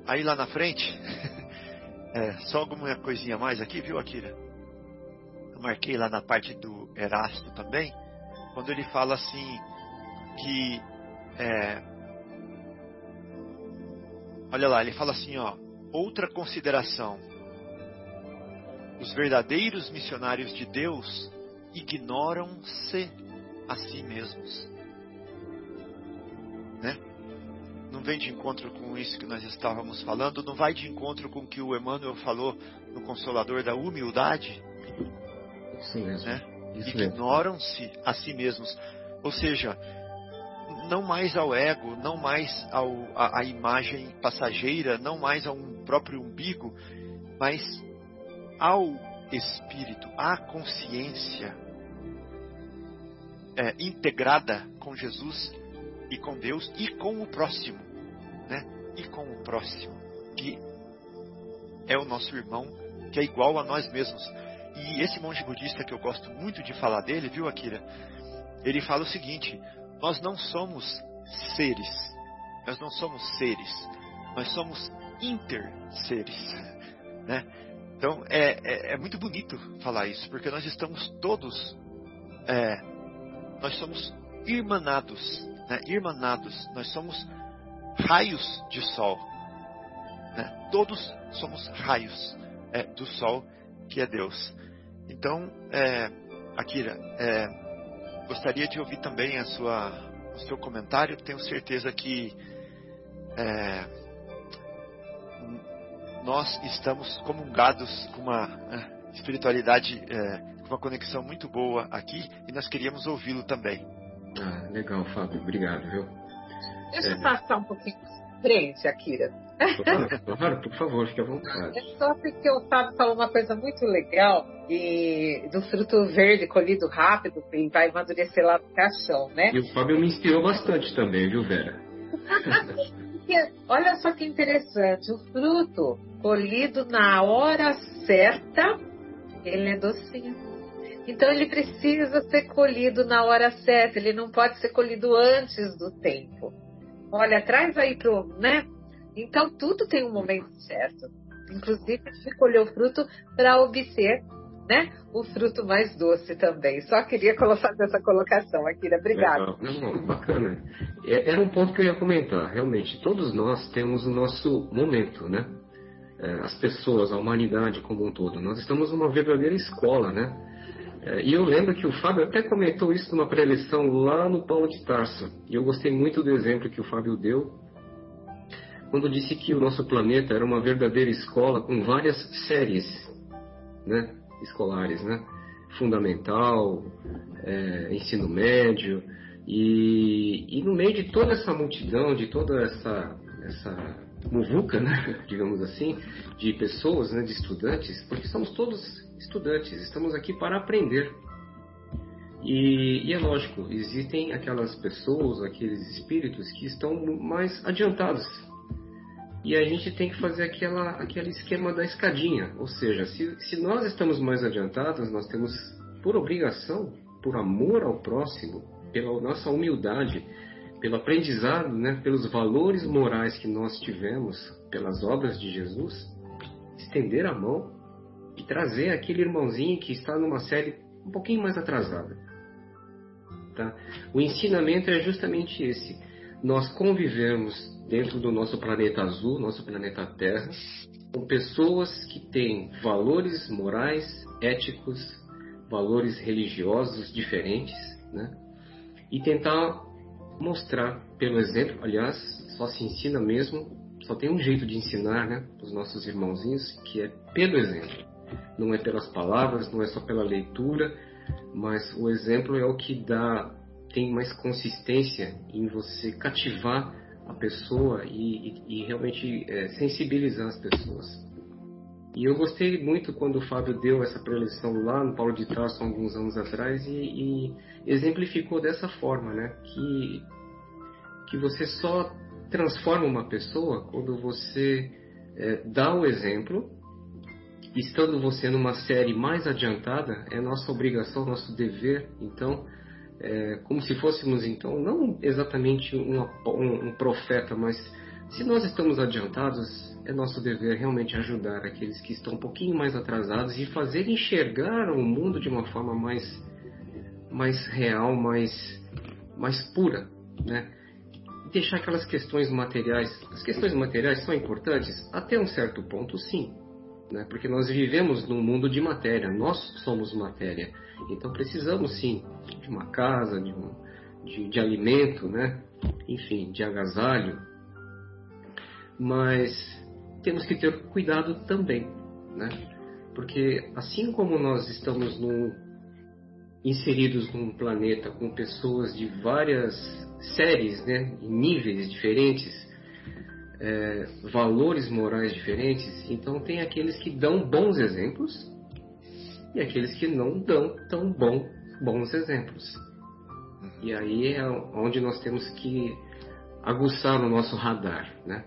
Speaker 2: Aí lá na frente, é, só alguma coisinha mais aqui, viu, Akira? marquei lá na parte do Erasto também, quando ele fala assim que é, olha lá, ele fala assim, ó, outra consideração. Os verdadeiros missionários de Deus ignoram-se a si mesmos. Vem de encontro com isso que nós estávamos falando, não vai de encontro com o que o Emmanuel falou no Consolador da Humildade,
Speaker 3: mesmo.
Speaker 2: Né? Ignoram-se a si mesmos. Ou seja, não mais ao ego, não mais ao, a, a, imagem passageira, não mais a um próprio umbigo, mas ao espírito, à consciência é, integrada com Jesus e com Deus e com o próximo? E com o próximo, que é o nosso irmão, que é igual a nós mesmos. E esse monge budista que eu gosto muito de falar dele, viu, Akira? ele fala o seguinte: nós não somos seres, nós não somos seres, nós somos interseres, né? Então é, é, é, muito bonito falar isso, porque nós estamos todos, é, nós somos irmanados, né? irmanados, nós somos raios de sol, né? todos somos raios é, do sol que é Deus. Então, é, Akira, é, gostaria de ouvir também a sua, o seu comentário. Tenho certeza que é, nós estamos comungados com uma né, espiritualidade, é, com uma conexão muito boa aqui e nós queríamos ouvi-lo também.
Speaker 3: Ah, legal, Fábio, obrigado, viu?
Speaker 4: Deixa eu é. passar um pouquinho frente, Akira.
Speaker 3: Claro, por favor, fique à vontade.
Speaker 4: É só porque o Fábio falou uma coisa muito legal e do fruto verde colhido rápido e vai amadurecer lá no caixão, né?
Speaker 3: E o Fábio me inspirou bastante também, viu, Vera?
Speaker 4: Olha só que interessante, o fruto colhido na hora certa, ele é docinho. Então ele precisa ser colhido na hora certa, ele não pode ser colhido antes do tempo. Olha, traz aí pro, né? Então tudo tem um momento certo. Inclusive, a gente colheu o fruto para obter né? O fruto mais doce também. Só queria fazer essa colocação, Akira. Obrigada.
Speaker 3: Não, bacana. É, era um ponto que eu ia comentar. Realmente, todos nós temos o nosso momento, né? É, as pessoas, a humanidade como um todo. Nós estamos numa verdadeira escola, né? É, e eu lembro que o Fábio até comentou isso numa preleção lá no Paulo de Tarso. E eu gostei muito do exemplo que o Fábio deu quando disse que o nosso planeta era uma verdadeira escola com várias séries, né? escolares, né? Fundamental, é, ensino médio. E, e, no meio de toda essa multidão, de toda essa, essa muvuca, né? digamos assim, de pessoas, né? de estudantes, porque somos todos estudantes, estamos aqui para aprender. E, e, é lógico, existem aquelas pessoas, aqueles espíritos que estão mais adiantados e a gente tem que fazer aquela, aquele esquema da escadinha. Ou seja, se, se nós estamos mais adiantados, nós temos, por obrigação, por amor ao próximo, pela nossa humildade, pelo aprendizado, né, pelos valores morais que nós tivemos, pelas obras de Jesus, estender a mão e trazer aquele irmãozinho que está numa série um pouquinho mais atrasada. Tá? O ensinamento é justamente esse. Nós convivemos dentro do nosso planeta azul, nosso planeta Terra, com pessoas que têm valores morais, éticos, valores religiosos diferentes, né? E tentar mostrar pelo exemplo, aliás, só se ensina mesmo, só tem um jeito de ensinar, né, os nossos irmãozinhos, que é pelo exemplo. Não é pelas palavras, não é só pela leitura, mas o exemplo é o que dá tem mais consistência em você cativar a pessoa e, e, e realmente é, sensibilizar as pessoas. E eu gostei muito quando o Fábio deu essa preleção lá no Paulo de Tarso alguns anos atrás e, e, exemplificou dessa forma, né? Que, que você só transforma uma pessoa quando você é, dá o exemplo. Estando você numa série mais adiantada, é nossa obrigação, nosso dever, então, é, como se fôssemos então não exatamente um, um, profeta, mas se nós estamos adiantados, é nosso dever realmente ajudar aqueles que estão um pouquinho mais atrasados e fazer enxergar o mundo de uma forma mais, mais real, mais, mais pura, né? Deixar aquelas questões materiais. As questões materiais são importantes até um certo ponto, sim, né? Porque nós vivemos num mundo de matéria, nós somos matéria. Então precisamos sim de uma casa, de, um, de, de alimento, né? enfim, de agasalho. Mas temos que ter cuidado também, né? Porque assim como nós estamos no, inseridos num planeta com pessoas de várias séries, né, níveis diferentes, é, valores morais diferentes, então tem aqueles que dão bons exemplos e aqueles que não dão tão bom, bons exemplos. E aí é onde nós temos que aguçar o nosso radar, né?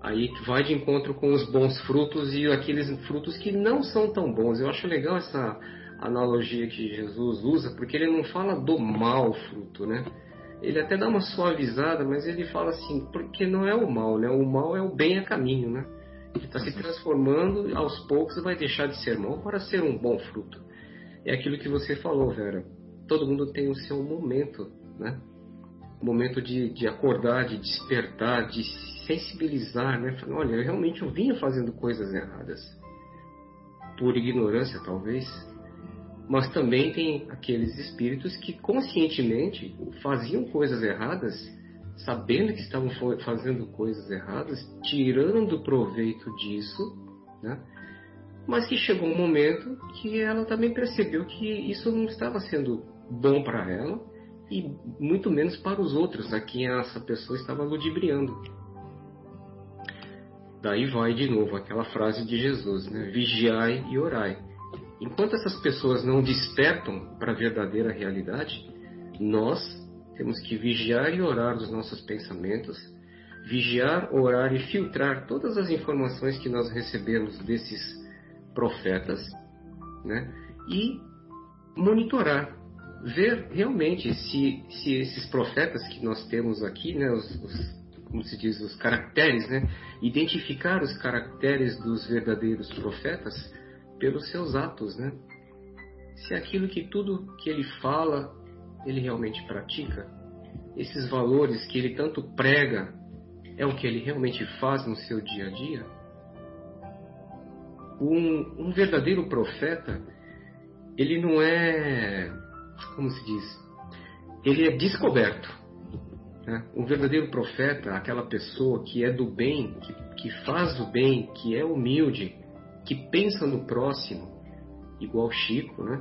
Speaker 3: Aí vai de encontro com os bons frutos e aqueles frutos que não são tão bons. Eu acho legal essa analogia que Jesus usa, porque ele não fala do mal fruto, né? Ele até dá uma suavizada, mas ele fala assim, porque não é o mal, né? O mal é o bem a caminho, né? Ele está se transformando aos poucos vai deixar de ser mal para ser um bom fruto. É aquilo que você falou, Vera. Todo mundo tem o seu momento, né? O momento de, de acordar, de despertar, de sensibilizar, né? Falar, olha, eu realmente eu vinha fazendo coisas erradas. Por ignorância, talvez. Mas também tem aqueles espíritos que conscientemente faziam coisas erradas, sabendo que estavam fazendo coisas erradas, tirando proveito disso, né? mas que chegou um momento que ela também percebeu que isso não estava sendo bom para ela e muito menos para os outros a quem essa pessoa estava ludibriando. Daí vai de novo aquela frase de Jesus, né? Vigiai e orai. Enquanto essas pessoas não despertam para a verdadeira realidade, nós temos que vigiar e orar os nossos pensamentos, vigiar, orar e filtrar todas as informações que nós recebemos desses profetas, né? E monitorar, ver realmente se, se esses profetas que nós temos aqui, né, os, os como se diz, os caracteres, né? Identificar os caracteres dos verdadeiros profetas pelos seus atos, né? Se aquilo que tudo que ele fala, ele realmente pratica, esses valores que ele tanto prega, é o que ele realmente faz no seu dia a dia? Um, um verdadeiro profeta, ele não é, como se diz, ele é descoberto. Né? Um verdadeiro profeta, aquela pessoa que é do bem, que, que faz o bem, que é humilde, que pensa no próximo, igual Chico, né?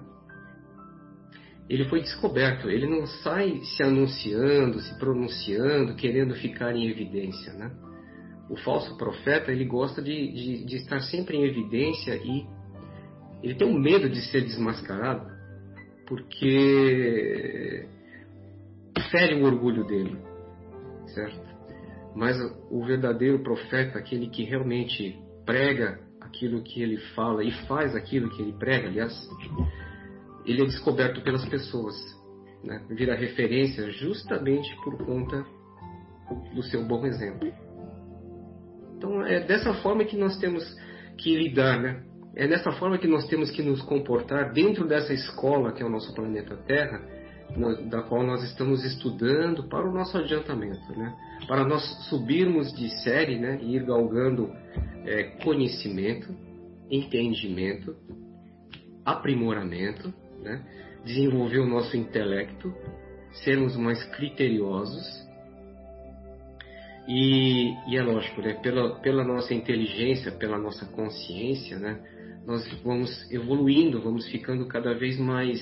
Speaker 3: Ele foi descoberto, ele não sai se anunciando, se pronunciando, querendo ficar em evidência, né? O falso profeta, ele gosta de, de, de estar sempre em evidência e ele tem um medo de ser desmascarado porque fere o orgulho dele, certo? Mas o verdadeiro profeta, aquele que realmente prega aquilo que ele fala e faz aquilo que ele prega, aliás, ele é descoberto pelas pessoas, né? vira referência justamente por conta do seu bom exemplo. Então é dessa forma que nós temos que lidar, né? É dessa forma que nós temos que nos comportar dentro dessa escola que é o nosso planeta Terra, da qual nós estamos estudando para o nosso adiantamento, né? Para nós subirmos de série, né? E ir galgando é, conhecimento, entendimento, aprimoramento, né? desenvolver o nosso intelecto, sermos mais criteriosos. E, e é lógico, né? pela, pela nossa inteligência, pela nossa consciência, né? nós vamos evoluindo, vamos ficando cada vez mais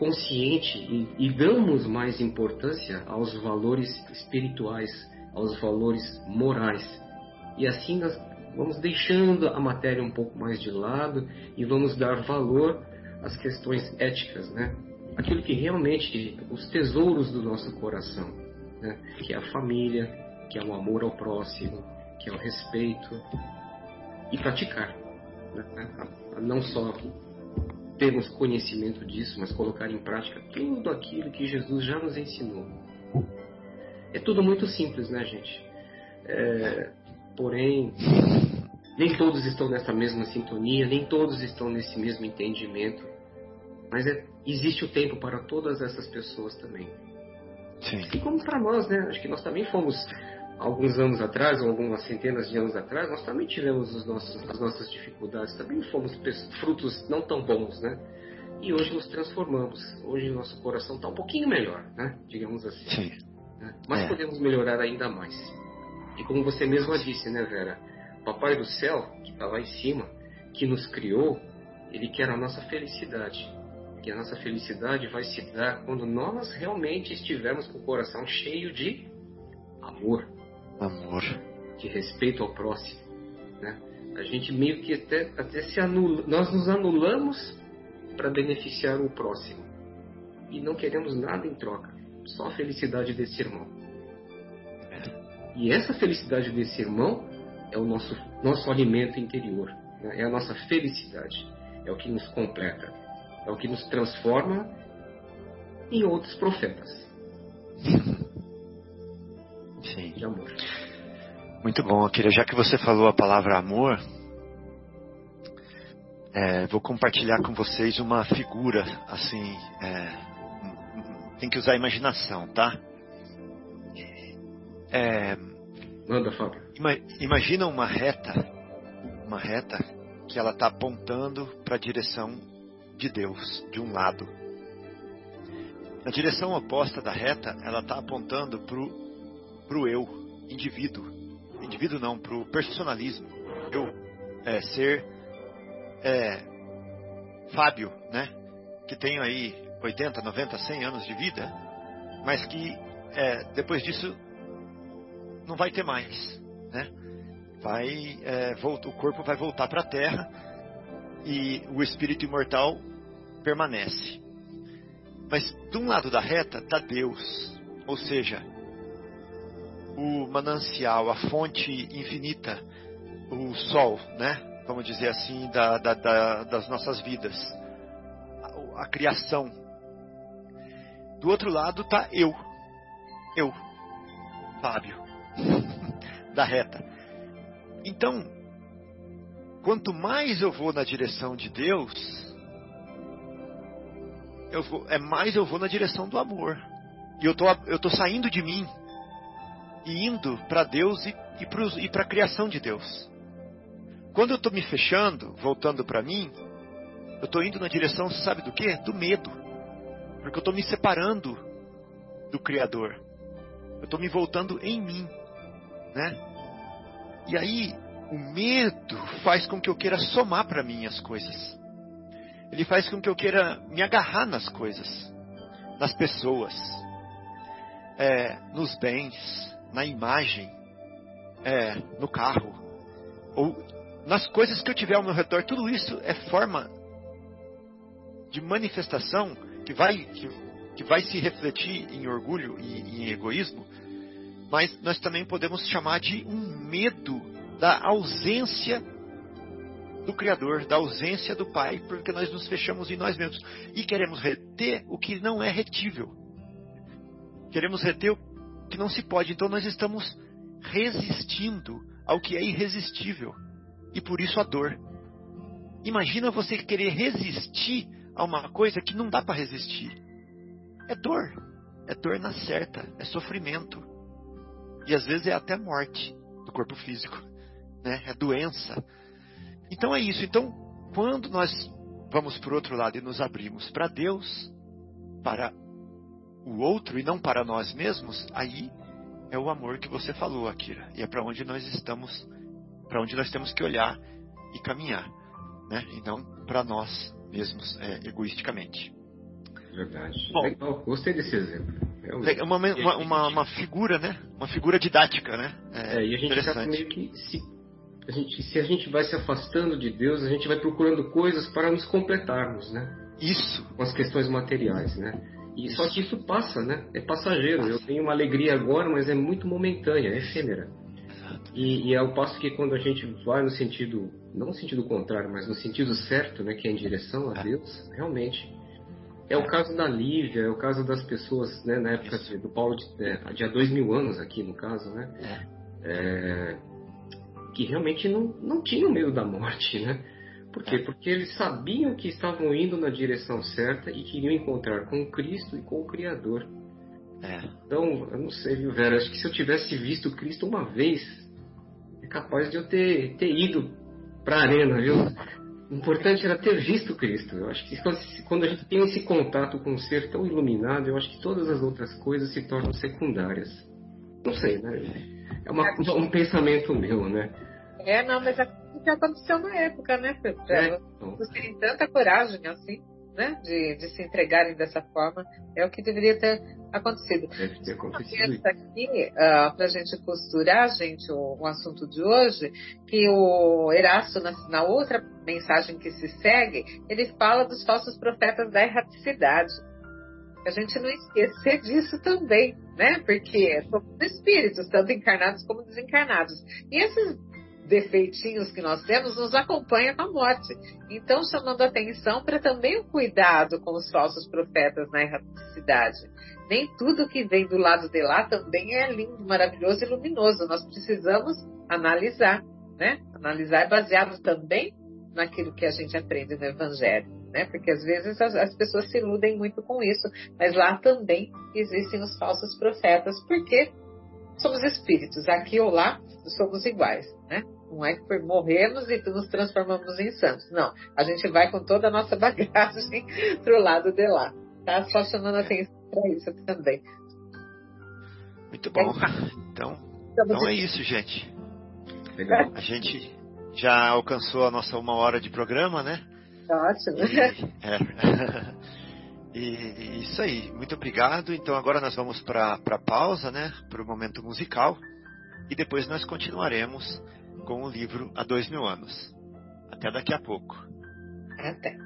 Speaker 3: consciente e, e damos mais importância aos valores espirituais, aos valores morais. E assim nós vamos deixando a matéria um pouco mais de lado e vamos dar valor às questões éticas, né? Aquilo que realmente os tesouros do nosso coração, né? Que é a família, que é o amor ao próximo, que é o respeito e praticar, né? não só termos conhecimento disso, mas colocar em prática tudo aquilo que Jesus já nos ensinou. É tudo muito simples, né, gente? É, Porém, nem todos estão nessa mesma sintonia, nem todos estão nesse mesmo entendimento. Mas é, existe o tempo para todas essas pessoas também. Sim. E como para nós, né? Acho que nós também fomos, alguns anos atrás, ou algumas centenas de anos atrás, nós também tivemos os nossos, as nossas dificuldades, também fomos frutos não tão bons, né? E hoje nos transformamos. Hoje nosso coração está um pouquinho melhor, né? Digamos assim. Sim. Né? Mas é. podemos melhorar ainda mais. E como você mesma disse, né, Vera? O Papai do Céu, que está lá em cima, que nos criou, ele quer a nossa felicidade. Que a nossa felicidade vai se dar quando nós realmente estivermos com o coração cheio de amor.
Speaker 2: Amor.
Speaker 3: De respeito ao próximo. Né? A gente meio que até, até se anula. Nós nos anulamos para beneficiar o próximo. E não queremos nada em troca. Só a felicidade desse irmão. E essa felicidade desse irmão é o nosso, nosso alimento interior, né? é a nossa felicidade, é o que nos completa, é É o que nos transforma em outros profetas.
Speaker 2: Sim.
Speaker 3: De amor.
Speaker 2: Muito bom, Akira. Já que você falou a palavra amor, é, vou compartilhar com vocês uma figura, assim, é, tem que usar a imaginação, tá? É,
Speaker 3: Manda, Fábio.
Speaker 2: ima- imagina uma reta, uma reta que ela está apontando para a direção de Deus, de um lado. Na direção oposta da reta, ela está apontando pro, pro eu, indivíduo. Indivíduo não, pro personalismo. Eu, é, ser é, Fábio, né? Que tenho aí 80, 90, 100 anos de vida, mas que é, depois disso não vai ter mais, né? Vai, é, volta, o corpo vai voltar para a Terra e o espírito imortal permanece. Mas de um lado da reta está Deus, ou seja, o manancial, a fonte infinita, o sol, né? Vamos dizer assim, da, da, da, das nossas vidas, a, a criação. Do outro lado está eu, eu, Fábio, da reta. Então, quanto mais eu vou na direção de Deus, eu vou, é mais eu vou na direção do amor. E eu tô, eu tô saindo de mim e indo para Deus e, e para a criação de Deus. Quando eu estou me fechando, voltando para mim, eu estou indo na direção, sabe do que? Do medo. Porque eu estou me separando do Criador. Eu estou me voltando em mim. Né? E aí, o medo faz com que eu queira somar para mim as coisas. Ele faz com que eu queira me agarrar nas coisas, nas pessoas, é, nos bens, na imagem, é, no carro, ou nas coisas que eu tiver ao meu redor. Tudo isso é forma de manifestação que vai, que, que vai se refletir em orgulho e em egoísmo, mas nós também podemos chamar de um medo da ausência do Criador, da ausência do Pai, porque nós nos fechamos em nós mesmos e queremos reter o que não é retível. Queremos reter que não se pode. Então nós estamos resistindo ao que é irresistível e por isso a dor. Imagina você querer resistir a uma coisa que não dá para resistir. É dor. É dor na certa, é sofrimento. E às vezes é até morte do corpo físico, né? É doença. Então é isso. Então, quando nós vamos para o outro lado e nos abrimos para Deus, para o outro e não para nós mesmos, aí é o amor que você falou, Akira. E é para onde nós estamos, para onde nós temos que olhar e caminhar, né? E não para nós mesmos, é, egoisticamente.
Speaker 3: Verdade.
Speaker 2: Bom,
Speaker 3: Legal, gostei desse exemplo. Realmente.
Speaker 2: É uma, uma, uma, uma, figura, né? Uma figura didática, né?
Speaker 3: É, e a gente acaba meio que se a gente, se a gente vai se afastando de Deus, a gente vai procurando coisas para nos completarmos, né?
Speaker 2: Isso.
Speaker 3: Com as questões materiais, né? E só que isso passa, né? É passageiro. Passa. Eu tenho uma alegria agora, mas é muito momentânea, é efêmera. E, e é o passo que quando a gente vai no sentido, não no sentido contrário, mas no sentido certo, né? Que é em direção a Deus, realmente. É o caso da Lívia, é o caso das pessoas, né? Na época do Paulo, de, é, de há dois mil anos aqui, no caso, né? É, que realmente não, não tinham medo da morte, né? Por quê? Porque eles sabiam que estavam indo na direção certa e queriam encontrar com Cristo e com o Criador.
Speaker 2: É.
Speaker 3: Então, eu não sei, viu, Vera? Acho que se eu tivesse visto Cristo uma vez, é capaz de eu ter, ter ido para a arena, viu? O importante era ter visto Cristo. Eu acho que quando a gente tem esse contato com um ser tão iluminado, eu acho que todas as outras coisas se tornam secundárias. Não sei, né? É uma, um pensamento meu, né?
Speaker 4: É, não, mas é o que aconteceu na época, né? Pra é, vocês terem tanta coragem assim, né? De, de se entregarem dessa forma. É o que deveria ter acontecido.
Speaker 3: Deve ter acontecido.
Speaker 4: Aqui, uh, para a gente costurar, gente, o, o, assunto de hoje, que o Erasto, na, na outra mensagem que se segue, ele fala dos falsos profetas da erraticidade a gente não esquecer disso também, né? Porque somos espíritos, tanto encarnados como desencarnados. E esses defeitinhos que nós temos nos acompanha com a morte. Então, chamando atenção para também o cuidado com os falsos profetas na erraticidade. Nem tudo que vem do lado de lá também é lindo, maravilhoso e luminoso. Nós precisamos analisar, né? Analisar baseado também naquilo que a gente aprende no Evangelho, né? Porque às vezes as, as pessoas se iludem muito com isso, mas lá também existem os falsos profetas, porque somos espíritos, aqui ou lá somos iguais, né? Não é que morremos e nos transformamos em santos. Não, a gente vai com toda a nossa bagagem pro lado de lá. Tá só chamando atenção para isso também.
Speaker 2: Muito bom. Então, então é isso, gente. Legal. A gente já alcançou a nossa uma hora de programa, né?
Speaker 4: Ótimo.
Speaker 2: E, é. e isso aí, muito obrigado. Então agora nós vamos para a pausa, né? Para o momento musical. E depois nós continuaremos com o livro Há Dois Mil Anos. Até daqui a pouco.
Speaker 4: Até.